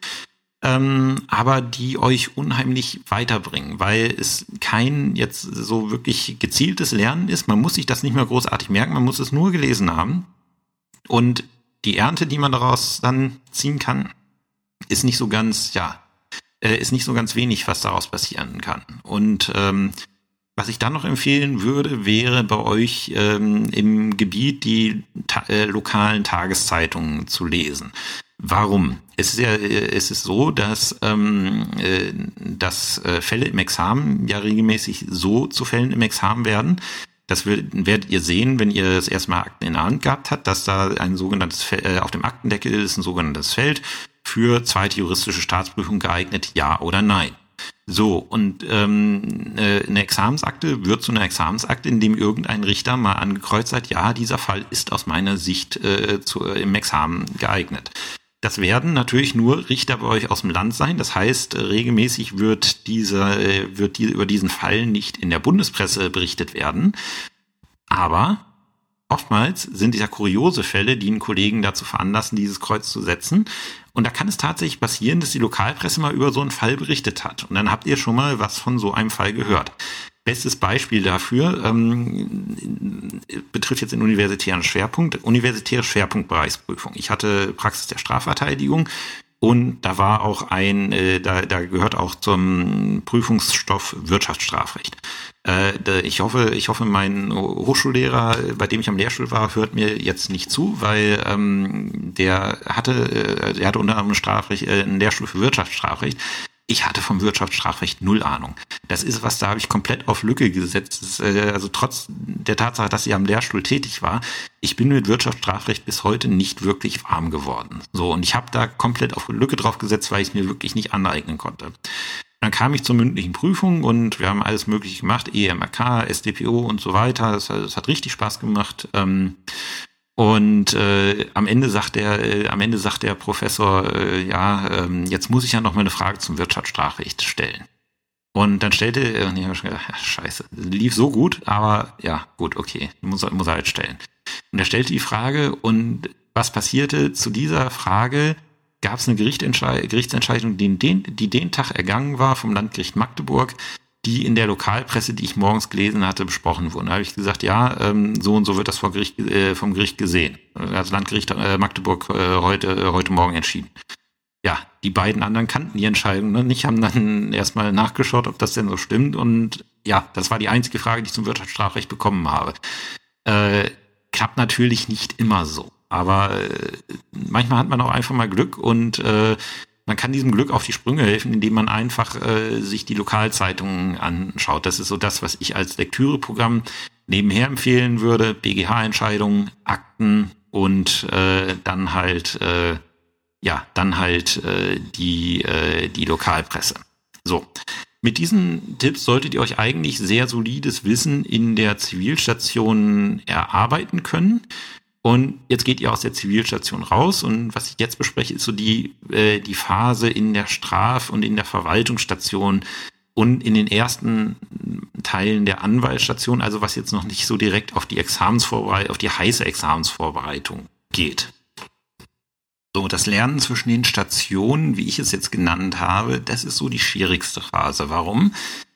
A: ähm, aber die euch unheimlich weiterbringen, weil es kein jetzt so wirklich gezieltes Lernen ist. Man muss sich das nicht mehr großartig merken, man muss es nur gelesen haben. Und die Ernte, die man daraus dann ziehen kann, ist nicht so ganz, ja, äh, ist nicht so ganz wenig, was daraus passieren kann. Und ähm, was ich dann noch empfehlen würde, wäre bei euch ähm, im Gebiet die ta äh, lokalen Tageszeitungen zu lesen. Warum? Es ist ja, äh, es ist so, dass, ähm, äh, dass äh, Fälle im Examen ja regelmäßig so zu Fällen im Examen werden, das werdet ihr sehen, wenn ihr das erste Mal Akten in der Hand gehabt habt, dass da ein sogenanntes äh, auf dem Aktendeckel ist ein sogenanntes Feld für zweite juristische Staatsprüfung geeignet, ja oder nein. So, und ähm, äh, eine Examensakte wird zu einer Examensakte, in dem irgendein Richter mal angekreuzt hat, ja, dieser Fall ist aus meiner Sicht äh, zu, äh, im Examen geeignet. Das werden natürlich nur Richter bei euch aus dem Land sein. Das heißt, regelmäßig wird dieser, äh, wird die, über diesen Fall nicht in der Bundespresse berichtet werden. Aber oftmals sind es ja kuriose Fälle, die einen Kollegen dazu veranlassen, dieses Kreuz zu setzen. Und da kann es tatsächlich passieren, dass die Lokalpresse mal über so einen Fall berichtet hat. Und dann habt ihr schon mal was von so einem Fall gehört. Bestes Beispiel dafür ähm, betrifft jetzt den universitären Schwerpunkt, universitäre Schwerpunktbereichsprüfung. Ich hatte Praxis der Strafverteidigung und da war auch ein, äh, da, da gehört auch zum Prüfungsstoff Wirtschaftsstrafrecht. Äh, ich hoffe, ich hoffe, mein Hochschullehrer, bei dem ich am Lehrstuhl war, hört mir jetzt nicht zu, weil ähm, der hatte, äh, der hatte unter anderem Strafrecht, äh, einen Lehrstuhl für Wirtschaftsstrafrecht ich hatte vom Wirtschaftsstrafrecht null Ahnung. Das ist was, da habe ich komplett auf Lücke gesetzt. Das, äh, also trotz der Tatsache, dass ich am Lehrstuhl tätig war, ich bin mit Wirtschaftsstrafrecht bis heute nicht wirklich warm geworden. So, und ich habe da komplett auf Lücke drauf gesetzt, weil ich es mir wirklich nicht aneignen konnte. Dann kam ich zur mündlichen Prüfung und wir haben alles Mögliche gemacht, EMRK, SDPO und so weiter. Das hat richtig Spaß gemacht. Ähm, und äh, am Ende sagt der, äh, am Ende sagt der Professor, äh, ja, ähm, jetzt muss ich ja noch mal eine Frage zum Wirtschaftsstrafrecht stellen. Und dann stellte, nee, ich gedacht, ja, scheiße, lief so gut, aber ja, gut, okay, muss, muss er halt stellen. Und er stellte die Frage und was passierte zu dieser Frage? Gab es eine Gerichtsentscheidung, die den, die den Tag ergangen war vom Landgericht Magdeburg, die in der Lokalpresse, die ich morgens gelesen hatte, besprochen wurden. Da habe ich gesagt, ja, ähm, so und so wird das vor Gericht, äh, vom Gericht gesehen. Das Landgericht äh, Magdeburg äh, heute, äh, heute Morgen entschieden. Ja, die beiden anderen kannten die Entscheidung ne? nicht, haben dann erstmal nachgeschaut, ob das denn so stimmt. Und ja, das war die einzige Frage, die ich zum Wirtschaftsstrafrecht bekommen habe. Äh, klappt natürlich nicht immer so. Aber äh, manchmal hat man auch einfach mal Glück und äh, man kann diesem Glück auf die Sprünge helfen, indem man einfach äh, sich die Lokalzeitungen anschaut. Das ist so das, was ich als Lektüreprogramm nebenher empfehlen würde. BGH-Entscheidungen, Akten und äh, dann halt äh, ja dann halt äh, die äh, die Lokalpresse. So. Mit diesen Tipps solltet ihr euch eigentlich sehr solides Wissen in der Zivilstation erarbeiten können. Und jetzt geht ihr aus der Zivilstation raus und was ich jetzt bespreche, ist so die, äh, die Phase in der Straf- und in der Verwaltungsstation und in den ersten Teilen der Anwaltsstation, also was jetzt noch nicht so direkt auf die Examensvorbereitung, auf die heiße Examensvorbereitung geht. So, das Lernen zwischen den Stationen, wie ich es jetzt genannt habe, das ist so die schwierigste Phase. Warum?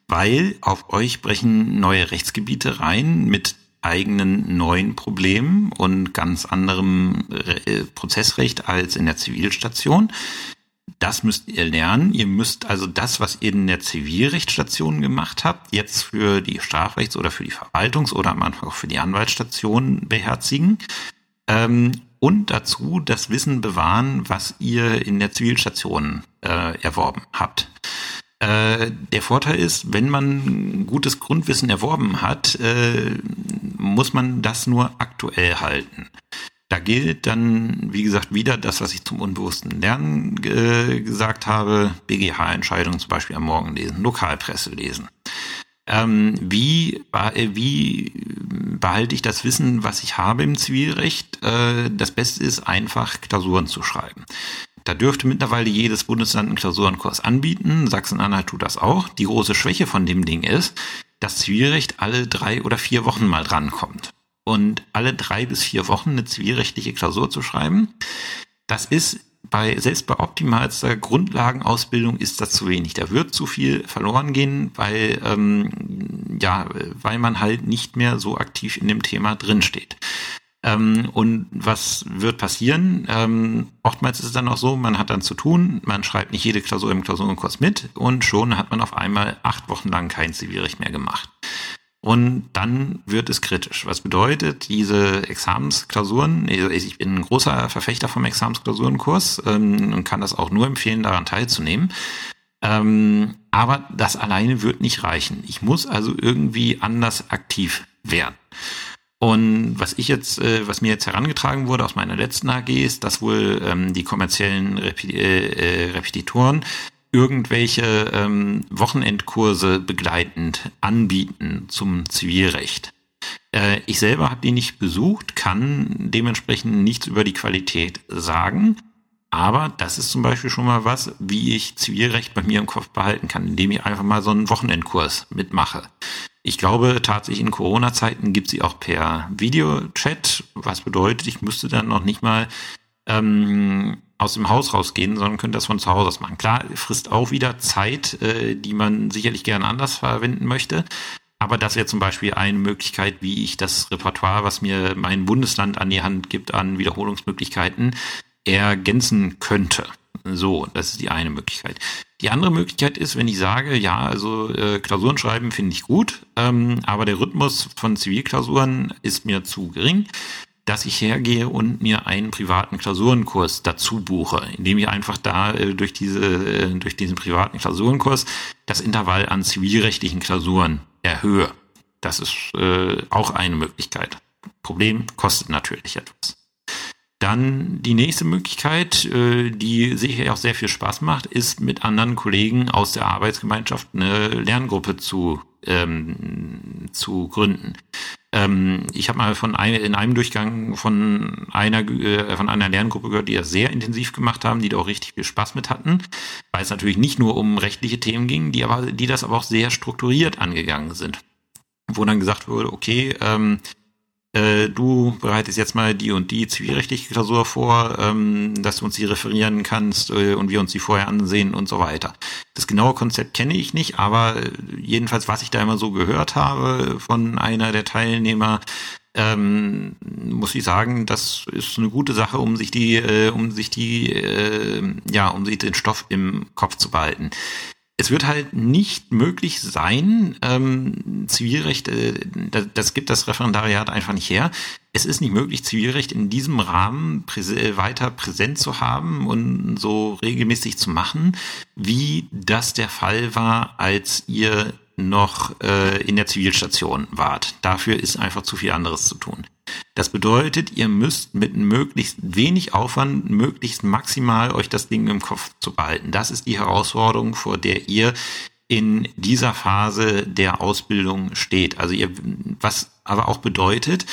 A: Weil auf euch brechen neue Rechtsgebiete rein mit eigenen neuen Problemen und ganz anderem äh, Prozessrecht als in der Zivilstation. Das müsst ihr lernen. Ihr müsst also das, was ihr in der Zivilrechtsstation gemacht habt, jetzt für die Strafrechts- oder für die Verwaltungs- oder am Anfang auch für die Anwaltsstation beherzigen. Ähm, und dazu das Wissen bewahren, was ihr in der Zivilstation äh, erworben habt. Äh, der Vorteil ist, wenn man gutes Grundwissen erworben hat, äh, muss man das nur aktuell halten. Da gilt dann, wie gesagt, wieder das, was ich zum unbewussten Lernen gesagt habe. BGH-Entscheidungen zum Beispiel am Morgen lesen, Lokalpresse lesen. Ähm, wie, äh, wie behalte ich das Wissen, was ich habe im Zivilrecht? Das Beste ist einfach, Klausuren zu schreiben. Da dürfte mittlerweile jedes Bundesland einen Klausurenkurs anbieten. Sachsen-Anhalt tut das auch. Die große Schwäche von dem Ding ist, dass Zivilrecht alle drei oder vier Wochen mal drankommt. Und alle drei bis vier Wochen eine zivilrechtliche Klausur zu schreiben, das ist bei, selbst bei optimalster Grundlagenausbildung ist das zu wenig. Da wird zu viel verloren gehen, weil, ähm, ja, weil man halt nicht mehr so aktiv in dem Thema drinsteht. Ähm, und was wird passieren? Ähm, oftmals ist es dann auch so, man hat dann zu tun, man schreibt nicht jede Klausur im Klausurenkurs mit und schon hat man auf einmal acht Wochen lang kein Zivilrecht mehr gemacht. Und dann wird es kritisch. Was bedeutet diese Examensklausuren? Also ich bin ein großer Verfechter vom Examensklausurenkurs ähm, und kann das auch nur empfehlen, daran teilzunehmen. Ähm, aber das alleine wird nicht reichen. Ich muss also irgendwie anders aktiv werden. Und was ich jetzt, äh, was mir jetzt herangetragen wurde aus meiner letzten AG, ist, dass wohl ähm, die kommerziellen Repi äh, äh, Repetitoren irgendwelche ähm, Wochenendkurse begleitend anbieten zum Zivilrecht. Äh, ich selber habe die nicht besucht, kann dementsprechend nichts über die Qualität sagen. Aber das ist zum Beispiel schon mal was, wie ich Zivilrecht bei mir im Kopf behalten kann, indem ich einfach mal so einen Wochenendkurs mitmache. Ich glaube tatsächlich in Corona-Zeiten gibt sie auch per Videochat, was bedeutet, ich müsste dann noch nicht mal ähm, aus dem Haus rausgehen, sondern könnte das von zu Hause aus machen. Klar, frisst auch wieder Zeit, äh, die man sicherlich gerne anders verwenden möchte. Aber das wäre zum Beispiel eine Möglichkeit, wie ich das Repertoire, was mir mein Bundesland an die Hand gibt, an Wiederholungsmöglichkeiten, ergänzen könnte. So, das ist die eine Möglichkeit. Die andere Möglichkeit ist, wenn ich sage, ja, also äh, Klausuren schreiben finde ich gut, ähm, aber der Rhythmus von Zivilklausuren ist mir zu gering, dass ich hergehe und mir einen privaten Klausurenkurs dazu buche, indem ich einfach da äh, durch diese äh, durch diesen privaten Klausurenkurs das Intervall an zivilrechtlichen Klausuren erhöhe. Das ist äh, auch eine Möglichkeit. Problem kostet natürlich etwas. Dann die nächste Möglichkeit, äh, die sicher auch sehr viel Spaß macht, ist mit anderen Kollegen aus der Arbeitsgemeinschaft eine Lerngruppe zu, ähm, zu gründen. Ähm, ich habe mal von ein, in einem Durchgang von einer, äh, von einer Lerngruppe gehört, die das sehr intensiv gemacht haben, die da auch richtig viel Spaß mit hatten, weil es natürlich nicht nur um rechtliche Themen ging, die aber, die das aber auch sehr strukturiert angegangen sind. Wo dann gesagt wurde, okay, ähm, äh, du bereitest jetzt mal die und die zivilrechtliche Klausur vor, ähm, dass du uns die referieren kannst äh, und wir uns die vorher ansehen und so weiter. Das genaue Konzept kenne ich nicht, aber äh, jedenfalls, was ich da immer so gehört habe von einer der Teilnehmer, ähm, muss ich sagen, das ist eine gute Sache, um sich die, äh, um sich die, äh, ja, um sich den Stoff im Kopf zu behalten es wird halt nicht möglich sein, ähm, Zivilrecht, äh, das, das gibt das Referendariat einfach nicht her. Es ist nicht möglich, Zivilrecht in diesem Rahmen präse weiter präsent zu haben und so regelmäßig zu machen, wie das der Fall war, als ihr noch äh, in der Zivilstation wart. Dafür ist einfach zu viel anderes zu tun. Das bedeutet, ihr müsst mit möglichst wenig Aufwand, möglichst maximal euch das Ding im Kopf zu behalten. Das ist die Herausforderung, vor der ihr in dieser Phase der Ausbildung steht. Also ihr, was aber auch bedeutet,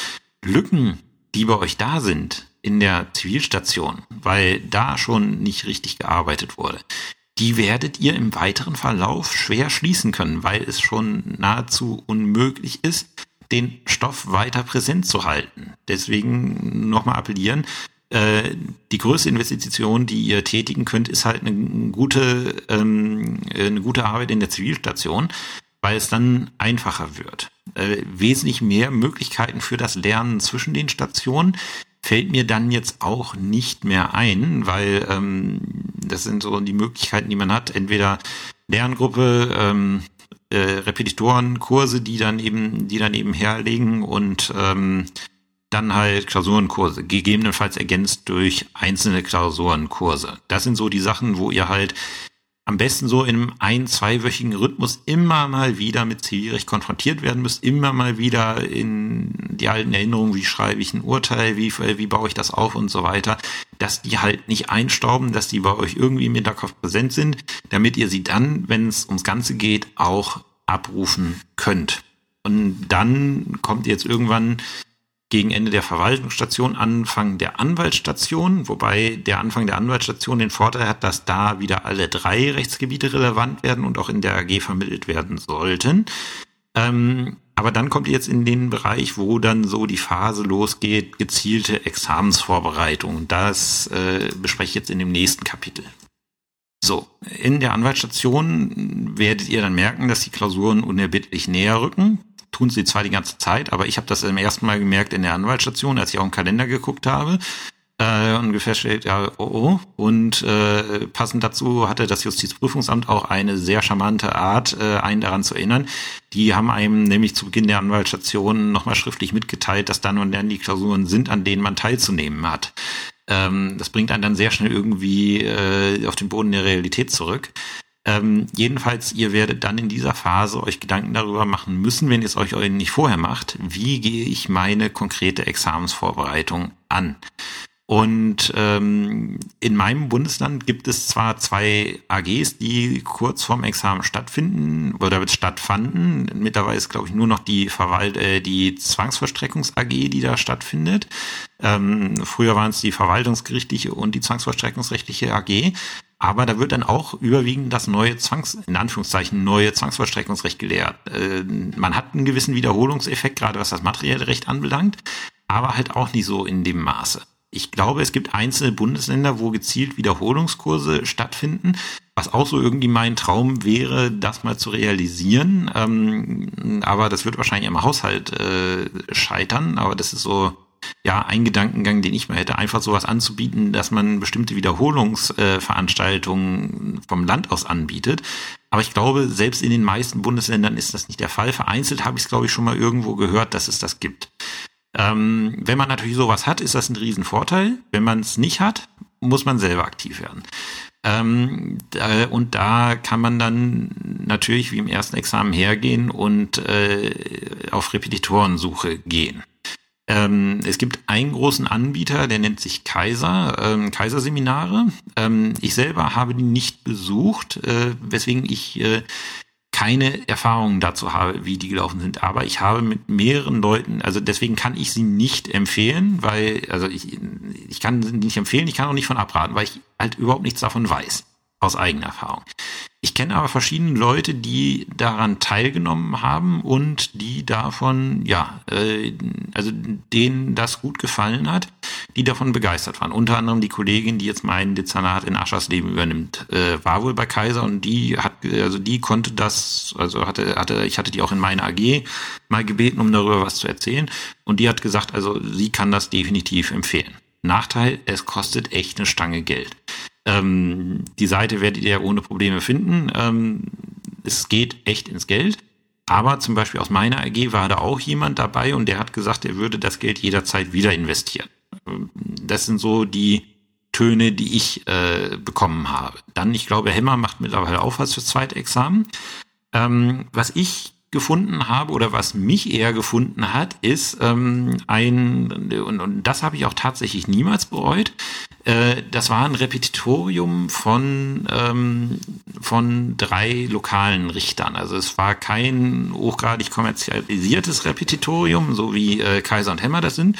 A: Lücken, die bei euch da sind in der Zivilstation, weil da schon nicht richtig gearbeitet wurde, die werdet ihr im weiteren Verlauf schwer schließen können, weil es schon nahezu unmöglich ist, den Stoff weiter präsent zu halten. Deswegen nochmal appellieren, äh, die größte Investition, die ihr tätigen könnt, ist halt eine gute, ähm, eine gute Arbeit in der Zivilstation, weil es dann einfacher wird. Äh, wesentlich mehr Möglichkeiten für das Lernen zwischen den Stationen fällt mir dann jetzt auch nicht mehr ein, weil ähm, das sind so die Möglichkeiten, die man hat. Entweder Lerngruppe, ähm, äh, Repetitorenkurse, die dann eben, die dann eben herlegen und ähm, dann halt Klausurenkurse, gegebenenfalls ergänzt durch einzelne Klausurenkurse. Das sind so die Sachen, wo ihr halt am besten so in einem ein-, zweiwöchigen Rhythmus immer mal wieder mit Zivilrecht konfrontiert werden müsst, immer mal wieder in die alten Erinnerungen, wie schreibe ich ein Urteil, wie, wie baue ich das auf und so weiter, dass die halt nicht einstauben, dass die bei euch irgendwie im Hinterkopf präsent sind, damit ihr sie dann, wenn es ums Ganze geht, auch abrufen könnt. Und dann kommt jetzt irgendwann gegen Ende der Verwaltungsstation, Anfang der Anwaltsstation, wobei der Anfang der Anwaltsstation den Vorteil hat, dass da wieder alle drei Rechtsgebiete relevant werden und auch in der AG vermittelt werden sollten. Ähm, aber dann kommt ihr jetzt in den Bereich, wo dann so die Phase losgeht, gezielte Examensvorbereitung. Das äh, bespreche ich jetzt in dem nächsten Kapitel. So, in der Anwaltsstation werdet ihr dann merken, dass die Klausuren unerbittlich näher rücken tun sie zwar die ganze Zeit, aber ich habe das im ersten Mal gemerkt in der Anwaltsstation, als ich auch im Kalender geguckt habe äh, und festgestellt, ja, oh, oh. Und äh, passend dazu hatte das Justizprüfungsamt auch eine sehr charmante Art, äh, einen daran zu erinnern. Die haben einem nämlich zu Beginn der Anwaltsstation nochmal schriftlich mitgeteilt, dass dann und dann die Klausuren sind, an denen man teilzunehmen hat. Ähm, das bringt einen dann sehr schnell irgendwie äh, auf den Boden der Realität zurück. Ähm, jedenfalls, ihr werdet dann in dieser Phase euch Gedanken darüber machen müssen, wenn ihr es euch nicht vorher macht, wie gehe ich meine konkrete Examensvorbereitung an. Und ähm, in meinem Bundesland gibt es zwar zwei AGs, die kurz vorm Examen stattfinden oder stattfanden. Mittlerweile ist, glaube ich, nur noch die Verwalt äh, die Zwangsverstreckungs AG, die da stattfindet. Ähm, früher waren es die verwaltungsgerichtliche und die zwangsverstreckungsrechtliche AG. Aber da wird dann auch überwiegend das neue Zwangs, in Anführungszeichen, neue Zwangsverstreckungsrecht gelehrt. Äh, man hat einen gewissen Wiederholungseffekt, gerade was das materielle Recht anbelangt, aber halt auch nicht so in dem Maße ich glaube, es gibt einzelne Bundesländer, wo gezielt Wiederholungskurse stattfinden, was auch so irgendwie mein Traum wäre, das mal zu realisieren. Ähm, aber das wird wahrscheinlich im Haushalt äh, scheitern. Aber das ist so ja ein Gedankengang, den ich mal hätte, einfach sowas anzubieten, dass man bestimmte Wiederholungsveranstaltungen vom Land aus anbietet. Aber ich glaube, selbst in den meisten Bundesländern ist das nicht der Fall. Vereinzelt habe ich es, glaube ich, schon mal irgendwo gehört, dass es das gibt. Ähm, wenn man natürlich sowas hat, ist das ein Riesenvorteil. Wenn man es nicht hat, muss man selber aktiv werden. Ähm, äh, und da kann man dann natürlich wie im ersten Examen hergehen und äh, auf Repetitorensuche gehen. Ähm, es gibt einen großen Anbieter, der nennt sich Kaiser, ähm, Kaiserseminare. Ähm, ich selber habe die nicht besucht, äh, weswegen ich äh, keine Erfahrungen dazu habe, wie die gelaufen sind. Aber ich habe mit mehreren Leuten, also deswegen kann ich sie nicht empfehlen, weil, also ich, ich kann sie nicht empfehlen, ich kann auch nicht von abraten, weil ich halt überhaupt nichts davon weiß, aus eigener Erfahrung. Ich kenne aber verschiedene Leute, die daran teilgenommen haben und die davon, ja, äh, also denen das gut gefallen hat, die davon begeistert waren. Unter anderem die Kollegin, die jetzt mein Dezernat in Aschersleben übernimmt, äh, war wohl bei Kaiser und die hat, also die konnte das, also hatte, hatte, ich hatte die auch in meine AG mal gebeten, um darüber was zu erzählen und die hat gesagt, also sie kann das definitiv empfehlen. Nachteil, es kostet echt eine Stange Geld. Ähm, die Seite werdet ihr ohne Probleme finden. Ähm, es geht echt ins Geld. Aber zum Beispiel aus meiner AG war da auch jemand dabei und der hat gesagt, er würde das Geld jederzeit wieder investieren. Das sind so die Töne, die ich äh, bekommen habe. Dann, ich glaube, Hemmer macht mittlerweile auch was fürs zweite Examen. Ähm, was ich gefunden habe oder was mich eher gefunden hat, ist ähm, ein, und, und das habe ich auch tatsächlich niemals bereut, äh, das war ein Repetitorium von, ähm, von drei lokalen Richtern. Also es war kein hochgradig kommerzialisiertes Repetitorium, so wie äh, Kaiser und Hemmer das sind,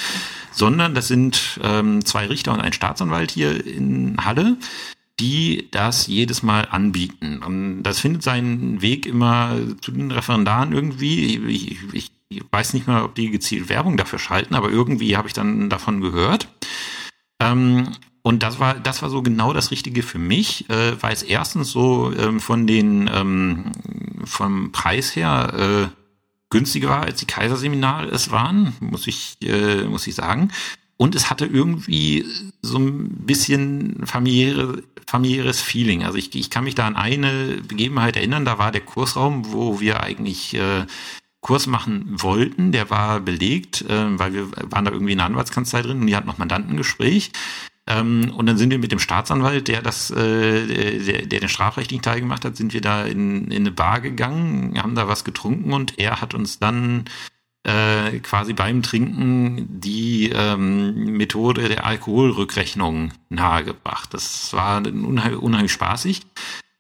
A: sondern das sind ähm, zwei Richter und ein Staatsanwalt hier in Halle, die das jedes Mal anbieten. Und das findet seinen Weg immer zu den Referendaren irgendwie. Ich, ich, ich weiß nicht mal, ob die gezielt Werbung dafür schalten, aber irgendwie habe ich dann davon gehört. Ähm, und das war, das war so genau das Richtige für mich, äh, weil es erstens so ähm, von den, ähm, vom Preis her äh, günstiger war, als die Kaiserseminare es waren, muss ich, äh, muss ich sagen. Und es hatte irgendwie so ein bisschen familiäre, familiäres Feeling. Also ich, ich kann mich da an eine Begebenheit erinnern, da war der Kursraum, wo wir eigentlich äh, Kurs machen wollten, der war belegt, äh, weil wir waren da irgendwie in einer Anwaltskanzlei drin und die hatten noch Mandantengespräch. Ähm, und dann sind wir mit dem Staatsanwalt, der das, äh, der, der den strafrechtlichen Teil gemacht hat, sind wir da in, in eine Bar gegangen, haben da was getrunken und er hat uns dann äh, quasi beim Trinken die ähm, Methode der Alkoholrückrechnung nahegebracht. Das war unheimlich, unheimlich spaßig.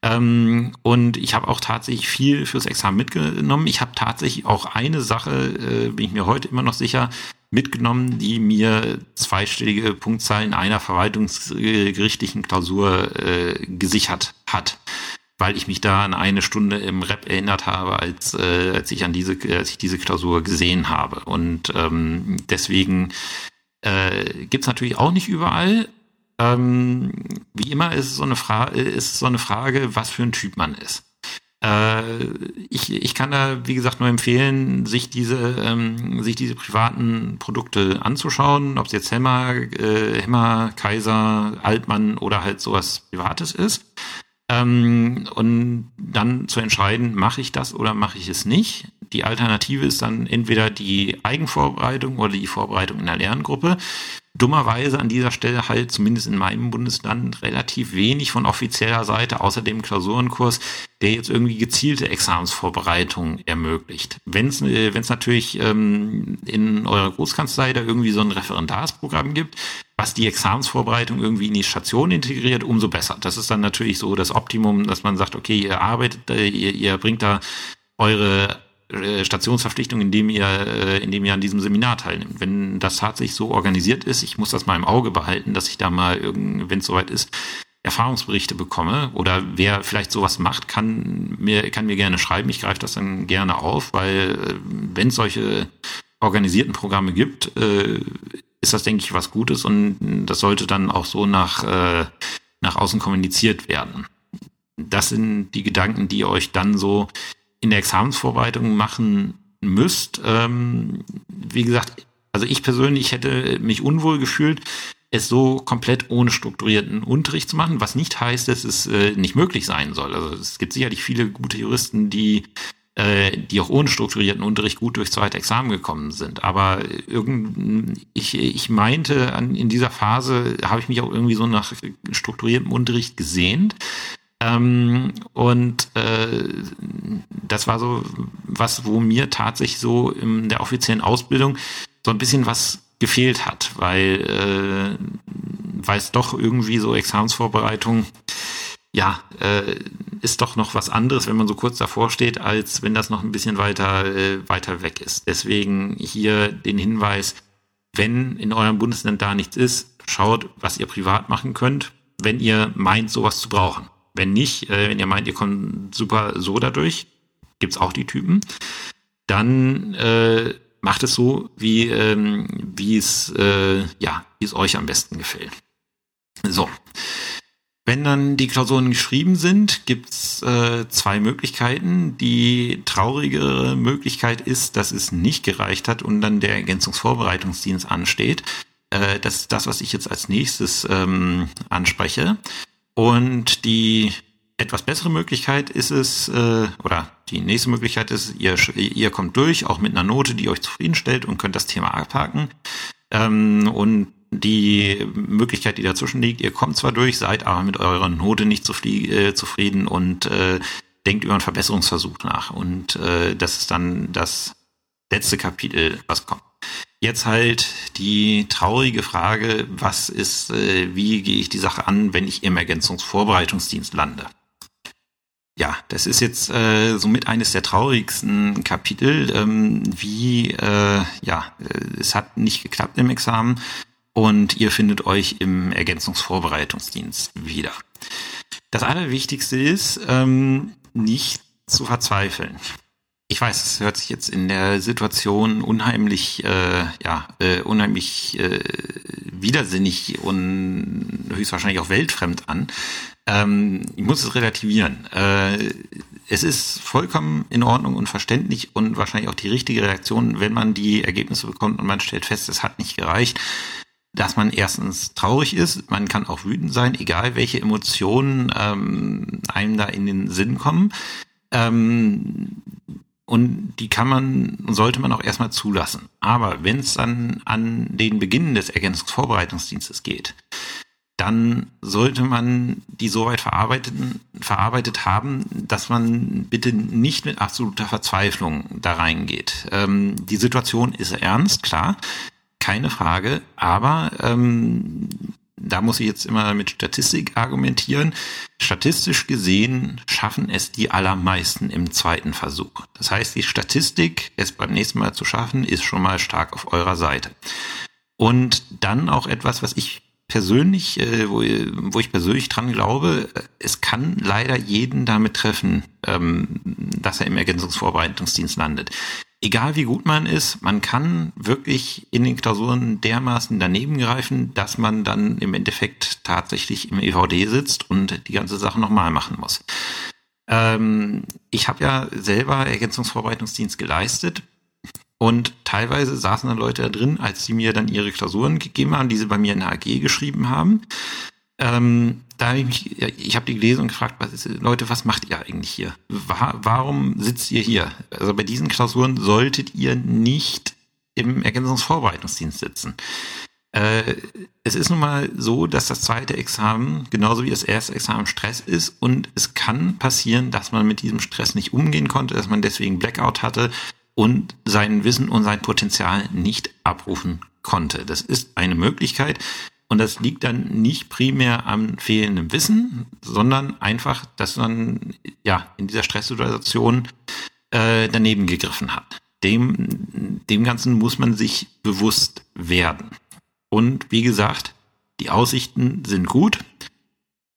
A: Ähm, und ich habe auch tatsächlich viel fürs Examen mitgenommen. Ich habe tatsächlich auch eine Sache, äh, bin ich mir heute immer noch sicher, mitgenommen, die mir zweistellige Punktzahlen einer verwaltungsgerichtlichen Klausur äh, gesichert hat weil ich mich da an eine Stunde im Rap erinnert habe, als, äh, als ich an diese, als ich diese Klausur gesehen habe. Und ähm, deswegen äh, gibt natürlich auch nicht überall. Ähm, wie immer ist es so eine Frage, ist es so eine Frage, was für ein Typ man ist. Äh, ich, ich kann da, wie gesagt, nur empfehlen, sich diese, ähm, sich diese privaten Produkte anzuschauen, ob es jetzt Hemmer, äh, Hemmer, Kaiser, Altmann oder halt sowas Privates ist. Ähm, und dann zu entscheiden, mache ich das oder mache ich es nicht. Die Alternative ist dann entweder die Eigenvorbereitung oder die Vorbereitung in der Lerngruppe. Dummerweise an dieser Stelle halt zumindest in meinem Bundesland relativ wenig von offizieller Seite, außer dem Klausurenkurs, der jetzt irgendwie gezielte Examensvorbereitung ermöglicht. Wenn es äh, wenn's natürlich ähm, in eurer Großkanzlei da irgendwie so ein Referendarsprogramm gibt, was die Examensvorbereitung irgendwie in die Station integriert, umso besser. Das ist dann natürlich so das Optimum, dass man sagt, okay, ihr arbeitet, ihr, ihr bringt da eure Stationsverpflichtung, indem ihr, äh, indem ihr an diesem Seminar teilnimmt. Wenn das tatsächlich so organisiert ist, ich muss das mal im Auge behalten, dass ich da mal, wenn es soweit ist, Erfahrungsberichte bekomme oder wer vielleicht sowas macht, kann mir, kann mir gerne schreiben. Ich greife das dann gerne auf, weil wenn es solche organisierten Programme gibt, äh, ist das, denke ich, was Gutes und das sollte dann auch so nach, äh, nach außen kommuniziert werden. Das sind die Gedanken, die euch dann so in der Examensvorbereitung machen müsst. Ähm, wie gesagt, also ich persönlich hätte mich unwohl gefühlt, es so komplett ohne strukturierten Unterricht zu machen, was nicht heißt, dass es äh, nicht möglich sein soll. Also es gibt sicherlich viele gute Juristen, die äh, die auch ohne strukturierten Unterricht gut durch zweite Examen gekommen sind. Aber irgend, ich, ich meinte, an, in dieser Phase habe ich mich auch irgendwie so nach strukturiertem Unterricht gesehnt. Ähm, und äh, das war so was, wo mir tatsächlich so in der offiziellen Ausbildung so ein bisschen was gefehlt hat, weil, äh, weil es doch irgendwie so Examensvorbereitung ja, äh, ist doch noch was anderes, wenn man so kurz davor steht, als wenn das noch ein bisschen weiter, äh, weiter weg ist. Deswegen hier den Hinweis, wenn in eurem Bundesland da nichts ist, schaut, was ihr privat machen könnt, wenn ihr meint, sowas zu brauchen. Wenn nicht, äh, wenn ihr meint, ihr kommt super so dadurch, gibt's auch die Typen, dann äh, macht es so, wie, ähm, wie es, äh, ja, wie es euch am besten gefällt. So. Wenn dann die Klausuren geschrieben sind, gibt's äh, zwei Möglichkeiten. Die traurigere Möglichkeit ist, dass es nicht gereicht hat und dann der Ergänzungsvorbereitungsdienst ansteht. Äh, das ist das, was ich jetzt als nächstes ähm, anspreche. Und die etwas bessere Möglichkeit ist es, äh, oder die nächste Möglichkeit ist, ihr, ihr kommt durch, auch mit einer Note, die euch zufriedenstellt und könnt das Thema abhaken. Ähm, und die Möglichkeit, die dazwischen liegt, ihr kommt zwar durch, seid aber mit eurer Note nicht äh, zufrieden und äh, denkt über einen Verbesserungsversuch nach. Und äh, das ist dann das letzte Kapitel, was kommt. Jetzt halt die traurige Frage, was ist, äh, wie gehe ich die Sache an, wenn ich im Ergänzungsvorbereitungsdienst lande? Ja, das ist jetzt äh, somit eines der traurigsten Kapitel, ähm, wie äh, ja, äh, es hat nicht geklappt im Examen und ihr findet euch im Ergänzungsvorbereitungsdienst wieder. Das Allerwichtigste ist, ähm, nicht zu verzweifeln. Ich weiß, es hört sich jetzt in der Situation unheimlich, äh, ja, äh, unheimlich äh, widersinnig und höchstwahrscheinlich auch weltfremd an. Ähm, ich muss es relativieren. Äh, es ist vollkommen in Ordnung und verständlich und wahrscheinlich auch die richtige Reaktion, wenn man die Ergebnisse bekommt und man stellt fest, es hat nicht gereicht dass man erstens traurig ist, man kann auch wütend sein, egal welche Emotionen ähm, einem da in den Sinn kommen. Ähm, und die kann man, sollte man auch erstmal zulassen. Aber wenn es dann an den Beginn des Ergänzungsvorbereitungsdienstes geht, dann sollte man die soweit verarbeitet, verarbeitet haben, dass man bitte nicht mit absoluter Verzweiflung da reingeht. Ähm, die Situation ist ernst, klar keine Frage. Aber ähm, da muss ich jetzt immer mit Statistik argumentieren. Statistisch gesehen schaffen es die allermeisten im zweiten Versuch. Das heißt, die Statistik, es beim nächsten Mal zu schaffen, ist schon mal stark auf eurer Seite. Und dann auch etwas, was ich persönlich, äh, wo, ich persönlich dran glaube, es kann leider jeden damit treffen, ähm, dass er im Ergänzungsvorbereitungsdienst landet egal wie gut man ist, man kann wirklich in den Klausuren dermaßen daneben greifen, dass man dann im Endeffekt tatsächlich im EVD sitzt und die ganze Sache nochmal machen muss. Ähm, ich habe ja selber Ergänzungsvorbereitungsdienst geleistet und teilweise saßen dann Leute da drin, als sie mir dann ihre Klausuren gegeben haben, die sie bei mir in der AG geschrieben haben. Ähm, da habe ich mich, ich habe die gelesen und gefragt, was ist, Leute, was macht ihr eigentlich hier? warum sitzt ihr hier? Also bei diesen Klausuren solltet ihr nicht im Ergänzungsvorbereitungsdienst sitzen. Äh, es ist nun mal so, dass das zweite Examen genauso wie das erste Examen Stress ist und es kann passieren, dass man mit diesem Stress nicht umgehen konnte, dass man deswegen Blackout hatte und sein Wissen und sein Potenzial nicht abrufen konnte. Das ist eine Möglichkeit Und das liegt dann nicht primär am fehlenden Wissen, sondern einfach, dass man ja in dieser Stresssituation äh, daneben gegriffen hat. Dem, dem Ganzen muss man sich bewusst werden. Und wie gesagt, die Aussichten sind gut.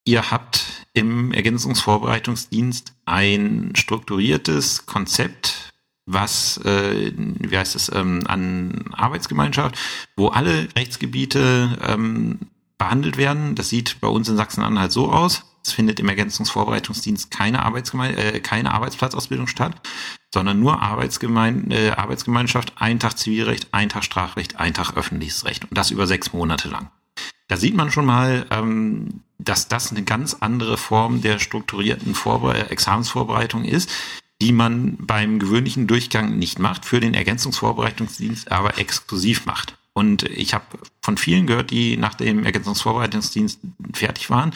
A: Ihr habt im Ergänzungsvorbereitungsdienst ein strukturiertes Konzept, was, äh, wie heißt es, ähm, an Arbeitsgemeinschaft, wo alle Rechtsgebiete ähm, behandelt werden. Das sieht bei uns in Sachsen-Anhalt so aus. Es findet im Ergänzungsvorbereitungsdienst keine, Arbeitsgeme äh, keine Arbeitsplatzausbildung statt, sondern nur Arbeitsgemein äh, Arbeitsgemeinschaft, ein Tag Zivilrecht, ein Tag Strafrecht, ein Tag öffentliches Recht und das über sechs Monate lang. Da sieht man schon mal, ähm, dass das eine ganz andere Form der strukturierten Vorbe äh, Examensvorbereitung ist, die man beim gewöhnlichen Durchgang nicht macht, für den Ergänzungsvorbereitungsdienst aber exklusiv macht. Und ich habe von vielen gehört, die nach dem Ergänzungsvorbereitungsdienst fertig waren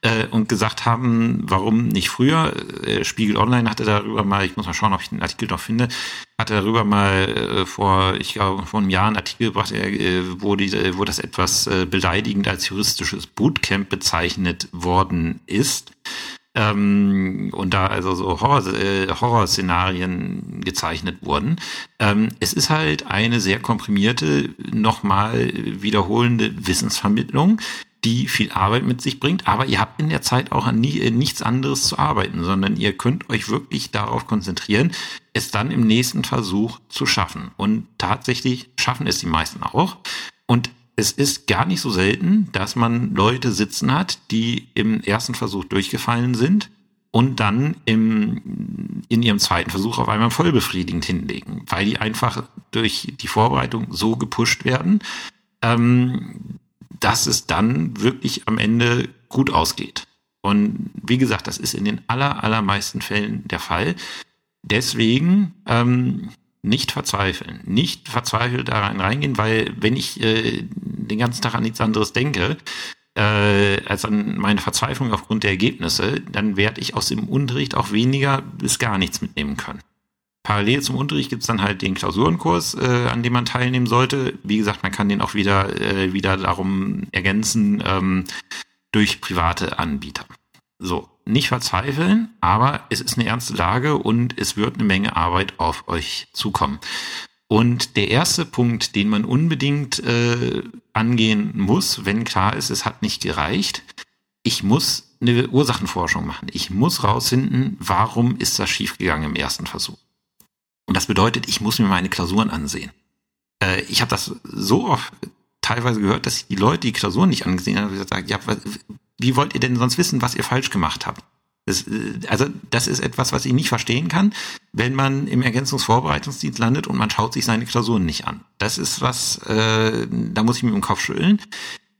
A: äh, und gesagt haben, warum nicht früher. Äh, Spiegel Online hatte darüber mal, ich muss mal schauen, ob ich den Artikel noch finde, hatte darüber mal äh, vor, ich glaube, vor einem Jahr einen Artikel gebracht, äh, wo, die, wo das etwas äh, beleidigend als juristisches Bootcamp bezeichnet worden ist. Ähm, und da also so Horror, äh, Horrorszenarien gezeichnet wurden. Ähm, es ist halt eine sehr komprimierte, nochmal wiederholende Wissensvermittlung, die viel Arbeit mit sich bringt, aber ihr habt in der Zeit auch nie, äh, nichts anderes zu arbeiten, sondern ihr könnt euch wirklich darauf konzentrieren, es dann im nächsten Versuch zu schaffen. Und tatsächlich schaffen es die meisten auch. Und es ist gar nicht so selten, dass man Leute sitzen hat, die im ersten Versuch durchgefallen sind und dann im, in ihrem zweiten Versuch auf einmal voll befriedigend hinlegen, weil die einfach durch die Vorbereitung so gepusht werden, ähm, dass es dann wirklich am Ende gut ausgeht. Und wie gesagt, das ist in den aller, allermeisten Fällen der Fall. Deswegen ähm, nicht verzweifeln, nicht verzweifelt da reingehen, weil wenn ich äh, den ganzen Tag an nichts anderes denke, äh, als an meine Verzweiflung aufgrund der Ergebnisse, dann werde ich aus dem Unterricht auch weniger bis gar nichts mitnehmen können. Parallel zum Unterricht gibt's dann halt den Klausurenkurs, äh, an dem man teilnehmen sollte. Wie gesagt, man kann den auch wieder, äh, wieder darum ergänzen ähm, durch private Anbieter. So, nicht verzweifeln, aber es ist eine ernste Lage und es wird eine Menge Arbeit auf euch zukommen. Und der erste Punkt, den man unbedingt äh, angehen muss, wenn klar ist, es hat nicht gereicht, ich muss eine Ursachenforschung machen. Ich muss rausfinden, warum ist das schiefgegangen im ersten Versuch. Und das bedeutet, ich muss mir meine Klausuren ansehen. Äh, ich habe das so oft teilweise gehört, dass die Leute die Klausuren nicht angesehen haben und gesagt, ja, wie wollt ihr denn sonst wissen, was ihr falsch gemacht habt? Das, äh, also das ist etwas, was ich nicht verstehen kann, wenn man im Ergänzungsvorbereitungsdienst landet und man schaut sich seine Klausuren nicht an. Das ist was, äh, da muss ich mir im Kopf schütteln.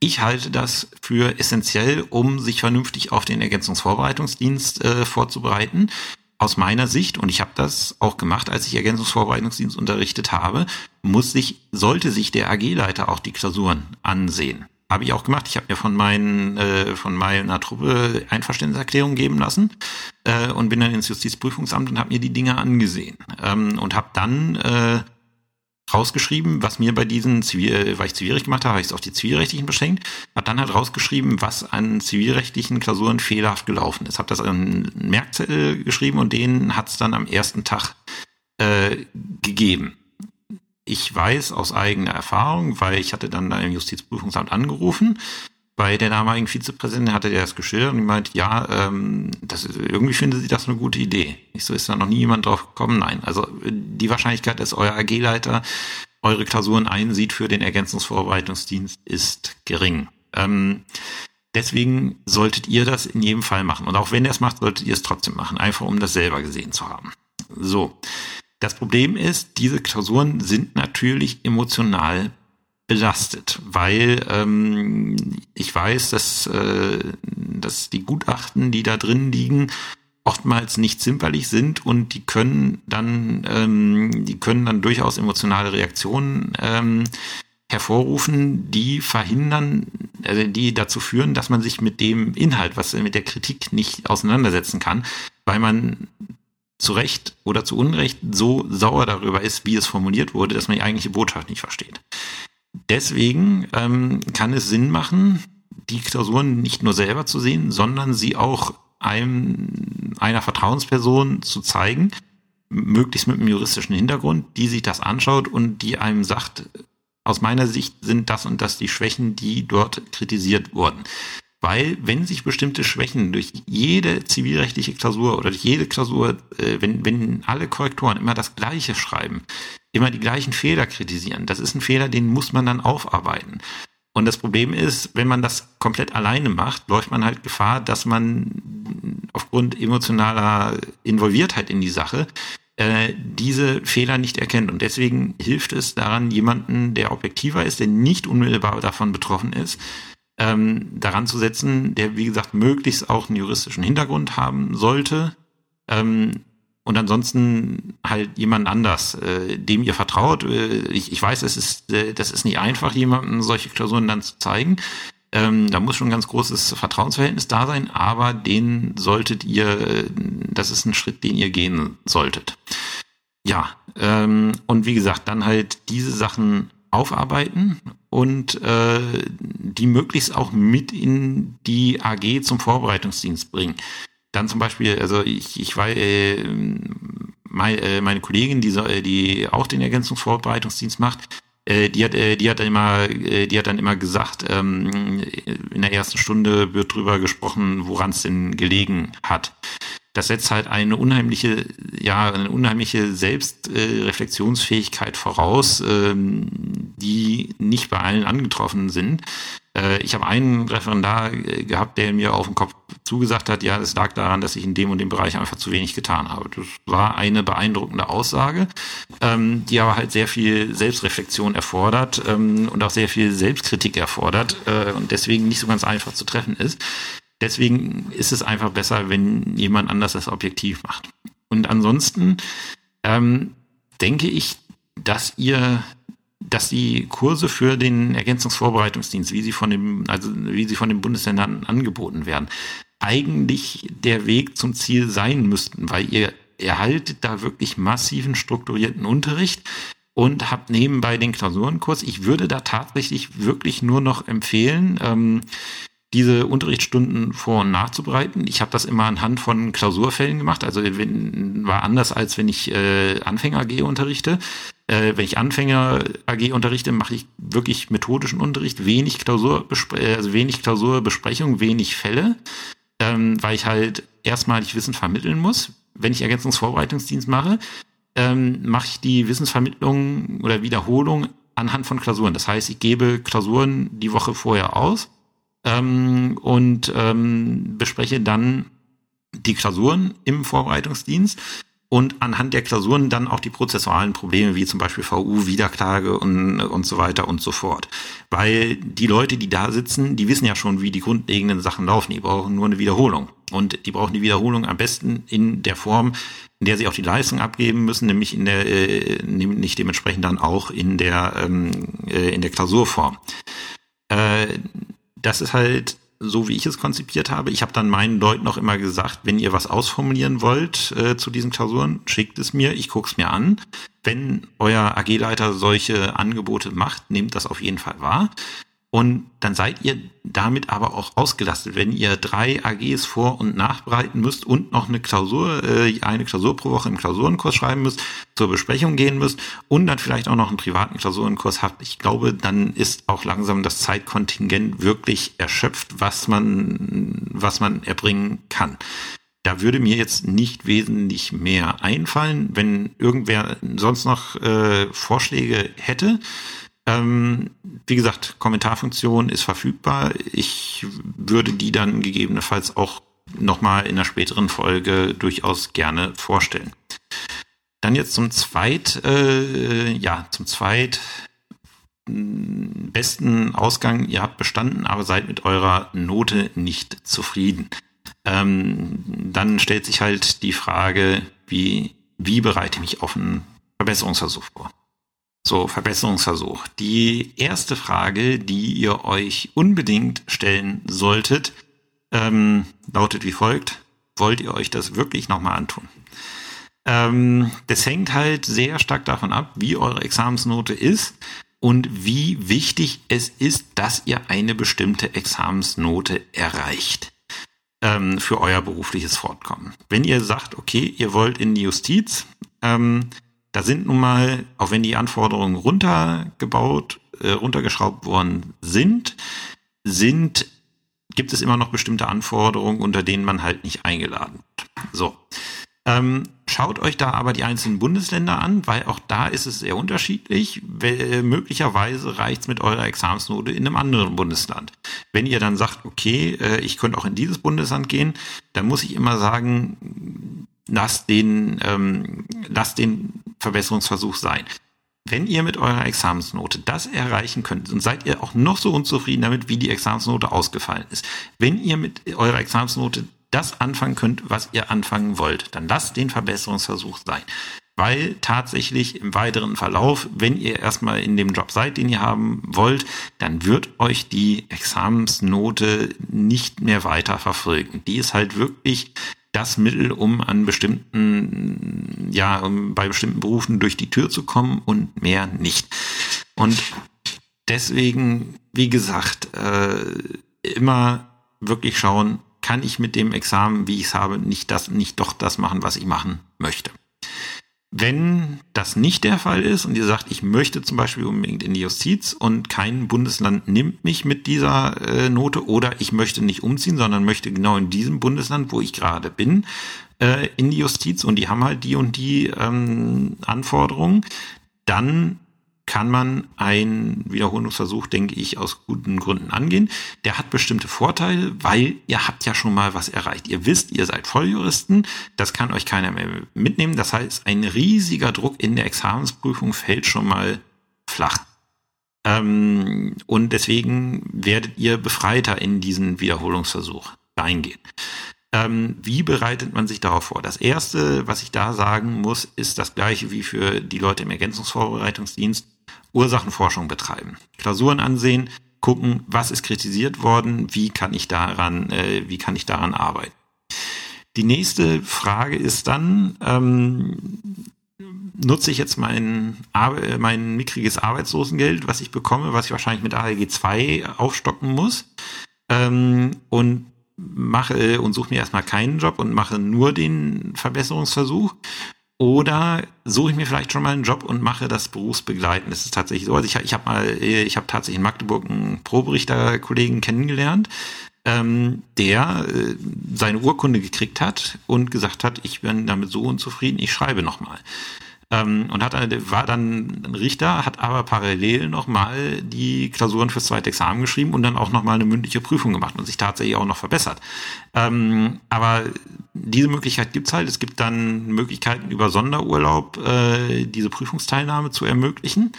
A: Ich halte das für essentiell, um sich vernünftig auf den Ergänzungsvorbereitungsdienst äh, vorzubereiten. Aus meiner Sicht, und ich habe das auch gemacht, als ich Ergänzungsvorbereitungsdienst unterrichtet habe, muss sich, sollte sich der AG-Leiter auch die Klausuren ansehen. Habe ich auch gemacht. Ich habe mir von meinen, äh, von meiner Truppe Einverständniserklärung geben lassen äh, und bin dann ins Justizprüfungsamt und habe mir die Dinge angesehen ähm, und habe dann äh, rausgeschrieben, was mir bei diesen Zivil, weil ich zivilrecht gemacht habe, habe ich es auf die zivilrechtlichen beschränkt, habe dann halt rausgeschrieben, was an zivilrechtlichen Klausuren fehlerhaft gelaufen ist. Habe das an einen Merkzettel geschrieben und den hat es dann am ersten Tag äh, gegeben ich weiß aus eigener Erfahrung, weil ich hatte dann da im Justizprüfungsamt angerufen, bei der damaligen Vizepräsidentin hatte der das geschildert und die meint, ja, ähm, das irgendwie finde sie das eine gute Idee. Ich so, ist da noch nie jemand drauf gekommen? Nein. Also die Wahrscheinlichkeit, dass euer AG-Leiter eure Klausuren einsieht für den Ergänzungsvorbereitungsdienst ist gering. Ähm, deswegen solltet ihr das in jedem Fall machen. Und auch wenn ihr es macht, solltet ihr es trotzdem machen, einfach um das selber gesehen zu haben. So. Das Problem ist, diese Klausuren sind natürlich emotional belastet, weil ähm, ich weiß, dass, äh, dass die Gutachten, die da drin liegen, oftmals nicht zimperlich sind und die können dann, ähm, die können dann durchaus emotionale Reaktionen ähm, hervorrufen, die verhindern, also die dazu führen, dass man sich mit dem Inhalt, was mit der Kritik nicht auseinandersetzen kann, weil man zu Recht oder zu Unrecht so sauer darüber ist, wie es formuliert wurde, dass man die eigentliche Botschaft nicht versteht. deswegen ähm, kann es Sinn machen, die Klausuren nicht nur selber zu sehen, sondern sie auch einem, einer Vertrauensperson zu zeigen, möglichst mit einem juristischen Hintergrund, die sich das anschaut und die einem sagt, aus meiner Sicht sind das und das die Schwächen, die dort kritisiert wurden. Weil wenn sich bestimmte Schwächen durch jede zivilrechtliche Klausur oder durch jede Klausur, äh, wenn, wenn alle Korrektoren immer das Gleiche schreiben, immer die gleichen Fehler kritisieren, das ist ein Fehler, den muss man dann aufarbeiten. Und das Problem ist, wenn man das komplett alleine macht, läuft man halt Gefahr, dass man aufgrund emotionaler Involviertheit in die Sache äh, diese Fehler nicht erkennt. Und deswegen hilft es daran, jemanden, der objektiver ist, der nicht unmittelbar davon betroffen ist, ähm, daran zu setzen, der, wie gesagt, möglichst auch einen juristischen Hintergrund haben sollte. Ähm, und ansonsten halt jemand anders, äh, dem ihr vertraut. Äh, ich, ich weiß, es ist, äh, das ist nicht einfach, jemandem solche Klausuren dann zu zeigen. Ähm, da muss schon ein ganz großes Vertrauensverhältnis da sein, aber den solltet ihr, äh, das ist ein Schritt, den ihr gehen solltet. Ja, ähm, und wie gesagt, dann halt diese Sachen aufarbeiten und äh, die möglichst auch mit in die AG zum Vorbereitungsdienst bringen. Dann zum Beispiel, also ich, ich war äh, mein, äh, meine Kollegin, die, äh, die auch den Ergänzungsvorbereitungsdienst macht, äh, die hat, äh, die hat dann immer, äh, die hat dann immer gesagt, ähm, in der ersten Stunde wird drüber gesprochen, woran es denn gelegen hat das setzt halt eine unheimliche, ja, eine unheimliche Selbstreflexionsfähigkeit voraus, ähm, die nicht bei allen angetroffen sind. Äh, ich habe einen Referendar äh, gehabt, der mir auf den Kopf zugesagt hat, ja, es lag daran, dass ich in dem und dem Bereich einfach zu wenig getan habe. Das war eine beeindruckende Aussage, ähm, die aber halt sehr viel Selbstreflexion erfordert ähm, und auch sehr viel Selbstkritik erfordert äh, und deswegen nicht so ganz einfach zu treffen ist. Deswegen ist es einfach besser, wenn jemand anders das objektiv macht. Und ansonsten ähm, denke ich, dass ihr, dass die Kurse für den Ergänzungsvorbereitungsdienst, wie sie von dem, also wie sie von den Bundesländern angeboten werden, eigentlich der Weg zum Ziel sein müssten, weil ihr erhaltet da wirklich massiven strukturierten Unterricht und habt nebenbei den Klausurenkurs. Ich würde da tatsächlich wirklich nur noch empfehlen, ähm, diese Unterrichtsstunden vor- und nachzubereiten. Ich habe das immer anhand von Klausurfällen gemacht, also wenn, war anders als wenn ich äh, Anfänger AG unterrichte. Äh, wenn ich Anfänger AG unterrichte, mache ich wirklich methodischen Unterricht, wenig Klausur, äh, also wenig Klausurbesprechung, wenig Fälle, ähm, weil ich halt erstmalig Wissen vermitteln muss. Wenn ich Ergänzungsvorbereitungsdienst mache, ähm, mache ich die Wissensvermittlung oder Wiederholung anhand von Klausuren. Das heißt, ich gebe Klausuren die Woche vorher aus ähm, und ähm, bespreche dann die Klausuren im Vorbereitungsdienst und anhand der Klausuren dann auch die prozessualen Probleme wie zum Beispiel VU, Wiederklage und, und so weiter und so fort. Weil die Leute, die da sitzen, die wissen ja schon, wie die grundlegenden Sachen laufen. Die brauchen nur eine Wiederholung. Und die brauchen die Wiederholung am besten in der Form, in der sie auch die Leistung abgeben müssen, nämlich in der, äh, nicht dementsprechend dann auch in der, ähm, äh, in der Klausurform. Äh, das ist halt so, wie ich es konzipiert habe. Ich habe dann meinen Leuten auch immer gesagt, wenn ihr was ausformulieren wollt äh, zu diesen Klausuren, schickt es mir, ich gucke es mir an. Wenn euer AG-Leiter solche Angebote macht, nehmt das auf jeden Fall wahr. Und dann seid ihr damit aber auch ausgelastet, wenn ihr drei AGs vor- und nachbereiten müsst und noch eine Klausur, äh, eine Klausur pro Woche im Klausurenkurs schreiben müsst, zur Besprechung gehen müsst und dann vielleicht auch noch einen privaten Klausurenkurs habt. Ich glaube, dann ist auch langsam das Zeitkontingent wirklich erschöpft, was man, was man erbringen kann. Da würde mir jetzt nicht wesentlich mehr einfallen, wenn irgendwer sonst noch äh, Vorschläge hätte. Ähm, wie gesagt, Kommentarfunktion ist verfügbar. Ich würde die dann gegebenenfalls auch nochmal in einer späteren Folge durchaus gerne vorstellen. Dann jetzt zum zweit, äh, ja, zum zweit mm, besten Ausgang. Ihr habt bestanden, aber seid mit eurer Note nicht zufrieden. Ähm, dann stellt sich halt die Frage, wie, wie bereite ich mich auf einen Verbesserungsversuch vor? So, Verbesserungsversuch. Die erste Frage, die ihr euch unbedingt stellen solltet, ähm, lautet wie folgt. Wollt ihr euch das wirklich nochmal antun? Ähm, das hängt halt sehr stark davon ab, wie eure Examensnote ist. und wie wichtig es ist, dass ihr eine bestimmte Examensnote erreicht ähm, für euer berufliches Fortkommen. Wenn ihr sagt, okay, ihr wollt in die Justiz, ähm, da sind nun mal, auch wenn die Anforderungen runtergebaut, äh, runtergeschraubt worden sind, sind, gibt es immer noch bestimmte Anforderungen, unter denen man halt nicht eingeladen wird. So. Ähm, schaut euch da aber die einzelnen Bundesländer an, weil auch da ist es sehr unterschiedlich. Äh, möglicherweise reicht's mit eurer Examensnote in einem anderen Bundesland. Wenn ihr dann sagt, okay, äh, ich könnte auch in dieses Bundesland gehen, dann muss ich immer sagen, lasst den, ähm, lasst den Verbesserungsversuch sein. Wenn ihr mit eurer Examensnote das erreichen könnt, und seid ihr auch noch so unzufrieden damit, wie die Examensnote ausgefallen ist. Wenn ihr mit eurer Examensnote das anfangen könnt, was ihr anfangen wollt, dann lasst den Verbesserungsversuch sein. Weil tatsächlich im weiteren Verlauf, wenn ihr erstmal in dem Job seid, den ihr haben wollt, dann wird euch die Examensnote nicht mehr weiter verfolgen. Die ist halt wirklich das Mittel, um an bestimmten, ja, um bei bestimmten Berufen durch die Tür zu kommen und mehr nicht. Und deswegen, wie gesagt, äh, immer wirklich schauen, kann ich mit dem Examen, wie ich es habe, nicht das, nicht doch das machen, was ich machen möchte. Wenn das nicht der Fall ist und ihr sagt, ich möchte zum Beispiel unbedingt in die Justiz und kein Bundesland nimmt mich mit dieser äh, Note oder ich möchte nicht umziehen, sondern möchte genau in diesem Bundesland, wo ich gerade bin, äh, in die Justiz und die haben halt die und die ähm, Anforderungen, dann kann man einen Wiederholungsversuch, denke ich, aus guten Gründen angehen. Der hat bestimmte Vorteile, weil ihr habt ja schon mal was erreicht. Ihr wisst, ihr seid Volljuristen, das kann euch keiner mehr mitnehmen. Das heißt, ein riesiger Druck in der Examensprüfung fällt schon mal flach. Ähm, und deswegen werdet ihr befreiter in diesen Wiederholungsversuch reingehen. Ähm, wie bereitet man sich darauf vor? Das erste, was ich da sagen muss, ist das gleiche wie für die Leute im Ergänzungsvorbereitungsdienst. Ursachenforschung betreiben. Klausuren ansehen, gucken, was ist kritisiert worden, wie kann ich daran, äh, wie kann ich daran arbeiten. Die nächste Frage ist dann, ähm, nutze ich jetzt mein, mein mickriges Arbeitslosengeld, was ich bekomme, was ich wahrscheinlich mit ALG 2 aufstocken muss, ähm, und mache und suche mir erstmal keinen Job und mache nur den Verbesserungsversuch oder suche ich mir vielleicht schon mal einen Job und mache das berufsbegleitend. Das ist tatsächlich so. Also ich, ich habe mal, ich habe tatsächlich in Magdeburg einen Proberichter-Kollegen kennengelernt, ähm, der äh, seine Urkunde gekriegt hat und gesagt hat, ich bin damit so unzufrieden, ich schreibe nochmal. Ähm, und hat, war dann ein Richter, hat aber parallel nochmal die Klausuren fürs zweite Examen geschrieben und dann auch nochmal eine mündliche Prüfung gemacht und sich tatsächlich auch noch verbessert. Ähm, aber diese Möglichkeit gibt's halt. Es gibt dann Möglichkeiten über Sonderurlaub äh, diese Prüfungsteilnahme zu ermöglichen,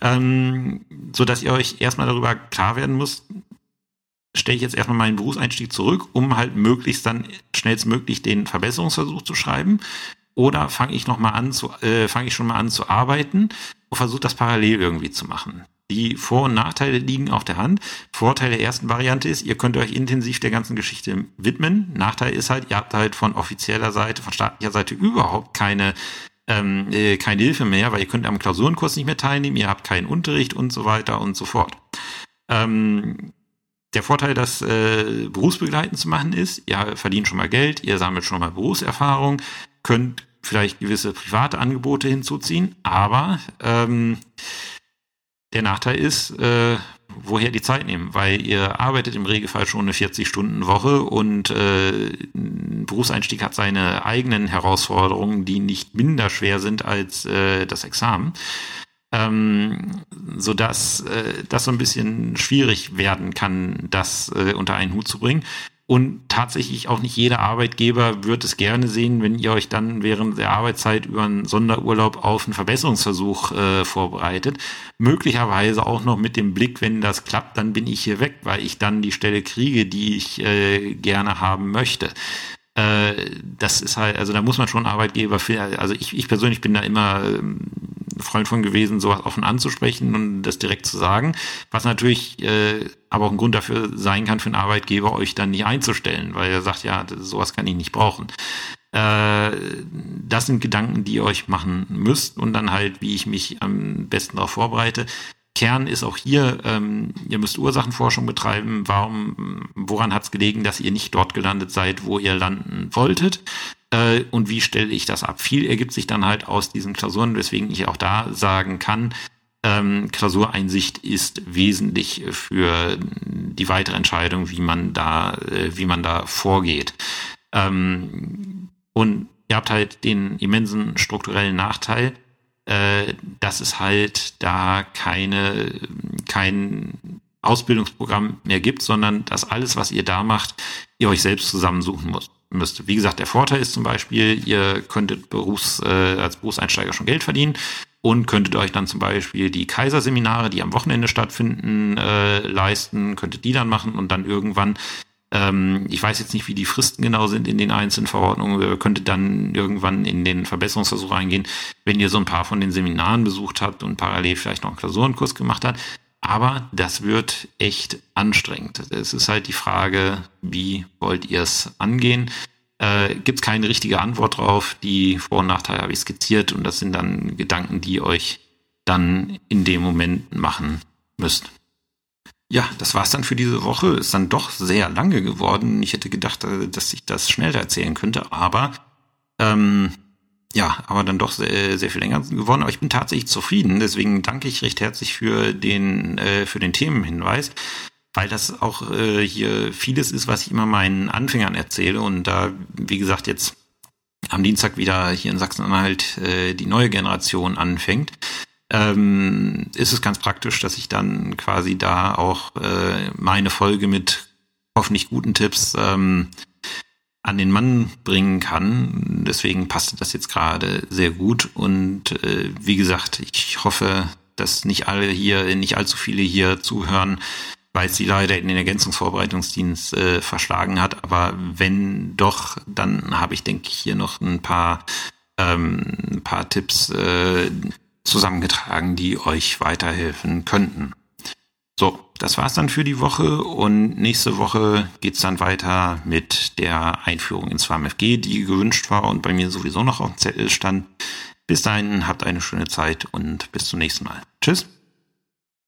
A: ähm, so dass ihr euch erstmal darüber klar werden müsst, stelle ich jetzt erstmal meinen Berufseinstieg zurück, um halt möglichst dann schnellstmöglich den Verbesserungsversuch zu schreiben. Oder fange ich noch mal an zu, äh, fange ich schon mal an zu arbeiten und versuche das parallel irgendwie zu machen. Die Vor- und Nachteile liegen auf der Hand. Vorteil der ersten Variante ist, ihr könnt euch intensiv der ganzen Geschichte widmen. Nachteil ist halt, ihr habt halt von offizieller Seite, von staatlicher Seite überhaupt keine ähm, äh, keine Hilfe mehr, weil ihr könnt am Klausurenkurs nicht mehr teilnehmen, ihr habt keinen Unterricht und so weiter und so fort. Ähm, der Vorteil, das äh, berufsbegleitend zu machen ist, ihr verdient schon mal Geld, ihr sammelt schon mal Berufserfahrung, könnt vielleicht gewisse private Angebote hinzuziehen, aber ähm, der Nachteil ist, äh, woher die Zeit nehmen, weil ihr arbeitet im Regelfall schon eine 40-Stunden-Woche und äh, ein Berufseinstieg hat seine eigenen Herausforderungen, die nicht minder schwer sind als äh, das Examen. Ähm, so dass äh, das so ein bisschen schwierig werden kann, das äh, unter einen Hut zu bringen. Und tatsächlich auch nicht jeder Arbeitgeber wird es gerne sehen, wenn ihr euch dann während der Arbeitszeit über einen Sonderurlaub auf einen Verbesserungsversuch äh, vorbereitet. Möglicherweise auch noch mit dem Blick, wenn das klappt, dann bin ich hier weg, weil ich dann die Stelle kriege, die ich äh, gerne haben möchte. Äh, das ist halt, also da muss man schon Arbeitgeber, für, also ich, ich persönlich bin da immer ähm, Freund von gewesen, sowas offen anzusprechen und das direkt zu sagen, was natürlich äh, aber auch ein Grund dafür sein kann für einen Arbeitgeber, euch dann nicht einzustellen, weil er sagt, ja, sowas kann ich nicht brauchen. Äh, das sind Gedanken, die ihr euch machen müsst und dann halt, wie ich mich am besten darauf vorbereite. Kern ist auch hier, ähm, ihr müsst Ursachenforschung betreiben. Warum, woran hat es gelegen, dass ihr nicht dort gelandet seid, wo ihr landen wolltet? Äh, und wie stelle ich das ab? Viel ergibt sich dann halt aus diesen Klausuren, weswegen ich auch da sagen kann, ähm, Klausureinsicht ist wesentlich für die weitere Entscheidung, wie man da, äh, wie man da vorgeht. Ähm, und ihr habt halt den immensen strukturellen Nachteil, äh, dass es halt da keine, kein Ausbildungsprogramm mehr gibt, sondern dass alles, was ihr da macht, ihr euch selbst zusammensuchen muss, müsst. Wie gesagt, der Vorteil ist zum Beispiel, ihr könntet Berufs, äh, als Berufseinsteiger schon Geld verdienen und könntet euch dann zum Beispiel die Kaiserseminare, die am Wochenende stattfinden, äh, leisten, könntet die dann machen und dann irgendwann ähm, ich weiß jetzt nicht, wie die Fristen genau sind in den einzelnen Verordnungen. Könntet dann irgendwann in den Verbesserungsversuch reingehen, wenn ihr so ein paar von den Seminaren besucht habt und parallel vielleicht noch einen Klausurenkurs gemacht habt. Aber das wird echt anstrengend. Es ist halt die Frage, wie wollt ihr es angehen? Äh, Gibt es keine richtige Antwort drauf. Die Vor- und Nachteile habe ich skizziert und das sind dann Gedanken, die euch dann in dem Moment machen müsst. Ja, das war's dann für diese Woche. Ist dann doch sehr lange geworden. Ich hätte gedacht, äh, dass ich das schneller erzählen könnte, aber ähm, ja, aber dann doch sehr, sehr viel länger geworden. Aber ich bin tatsächlich zufrieden. Deswegen danke ich recht herzlich für den äh, für den Themenhinweis, weil das auch äh, hier vieles ist, was ich immer meinen Anfängern erzähle. Und da, wie gesagt, jetzt am Dienstag wieder hier in Sachsen-Anhalt äh, die neue Generation anfängt ähm, ist es ganz praktisch, dass ich dann quasi da auch äh, meine Folge mit hoffentlich guten Tipps ähm, an den Mann bringen kann. Deswegen passte das jetzt gerade sehr gut. Und äh, wie gesagt, ich hoffe, dass nicht alle hier, nicht allzu viele hier zuhören, weil sie leider in den Ergänzungsvorbereitungsdienst äh, verschlagen hat. Aber wenn doch, dann habe ich, denke ich, hier noch ein paar, ähm, ein paar Tipps, äh, zusammengetragen, die euch weiterhelfen könnten. So, das war's dann für die Woche und nächste Woche geht's dann weiter mit der Einführung ins VMFG, die gewünscht war und bei mir sowieso noch auf dem Zettel stand. Bis dahin habt eine schöne Zeit und bis zum nächsten Mal. Tschüss.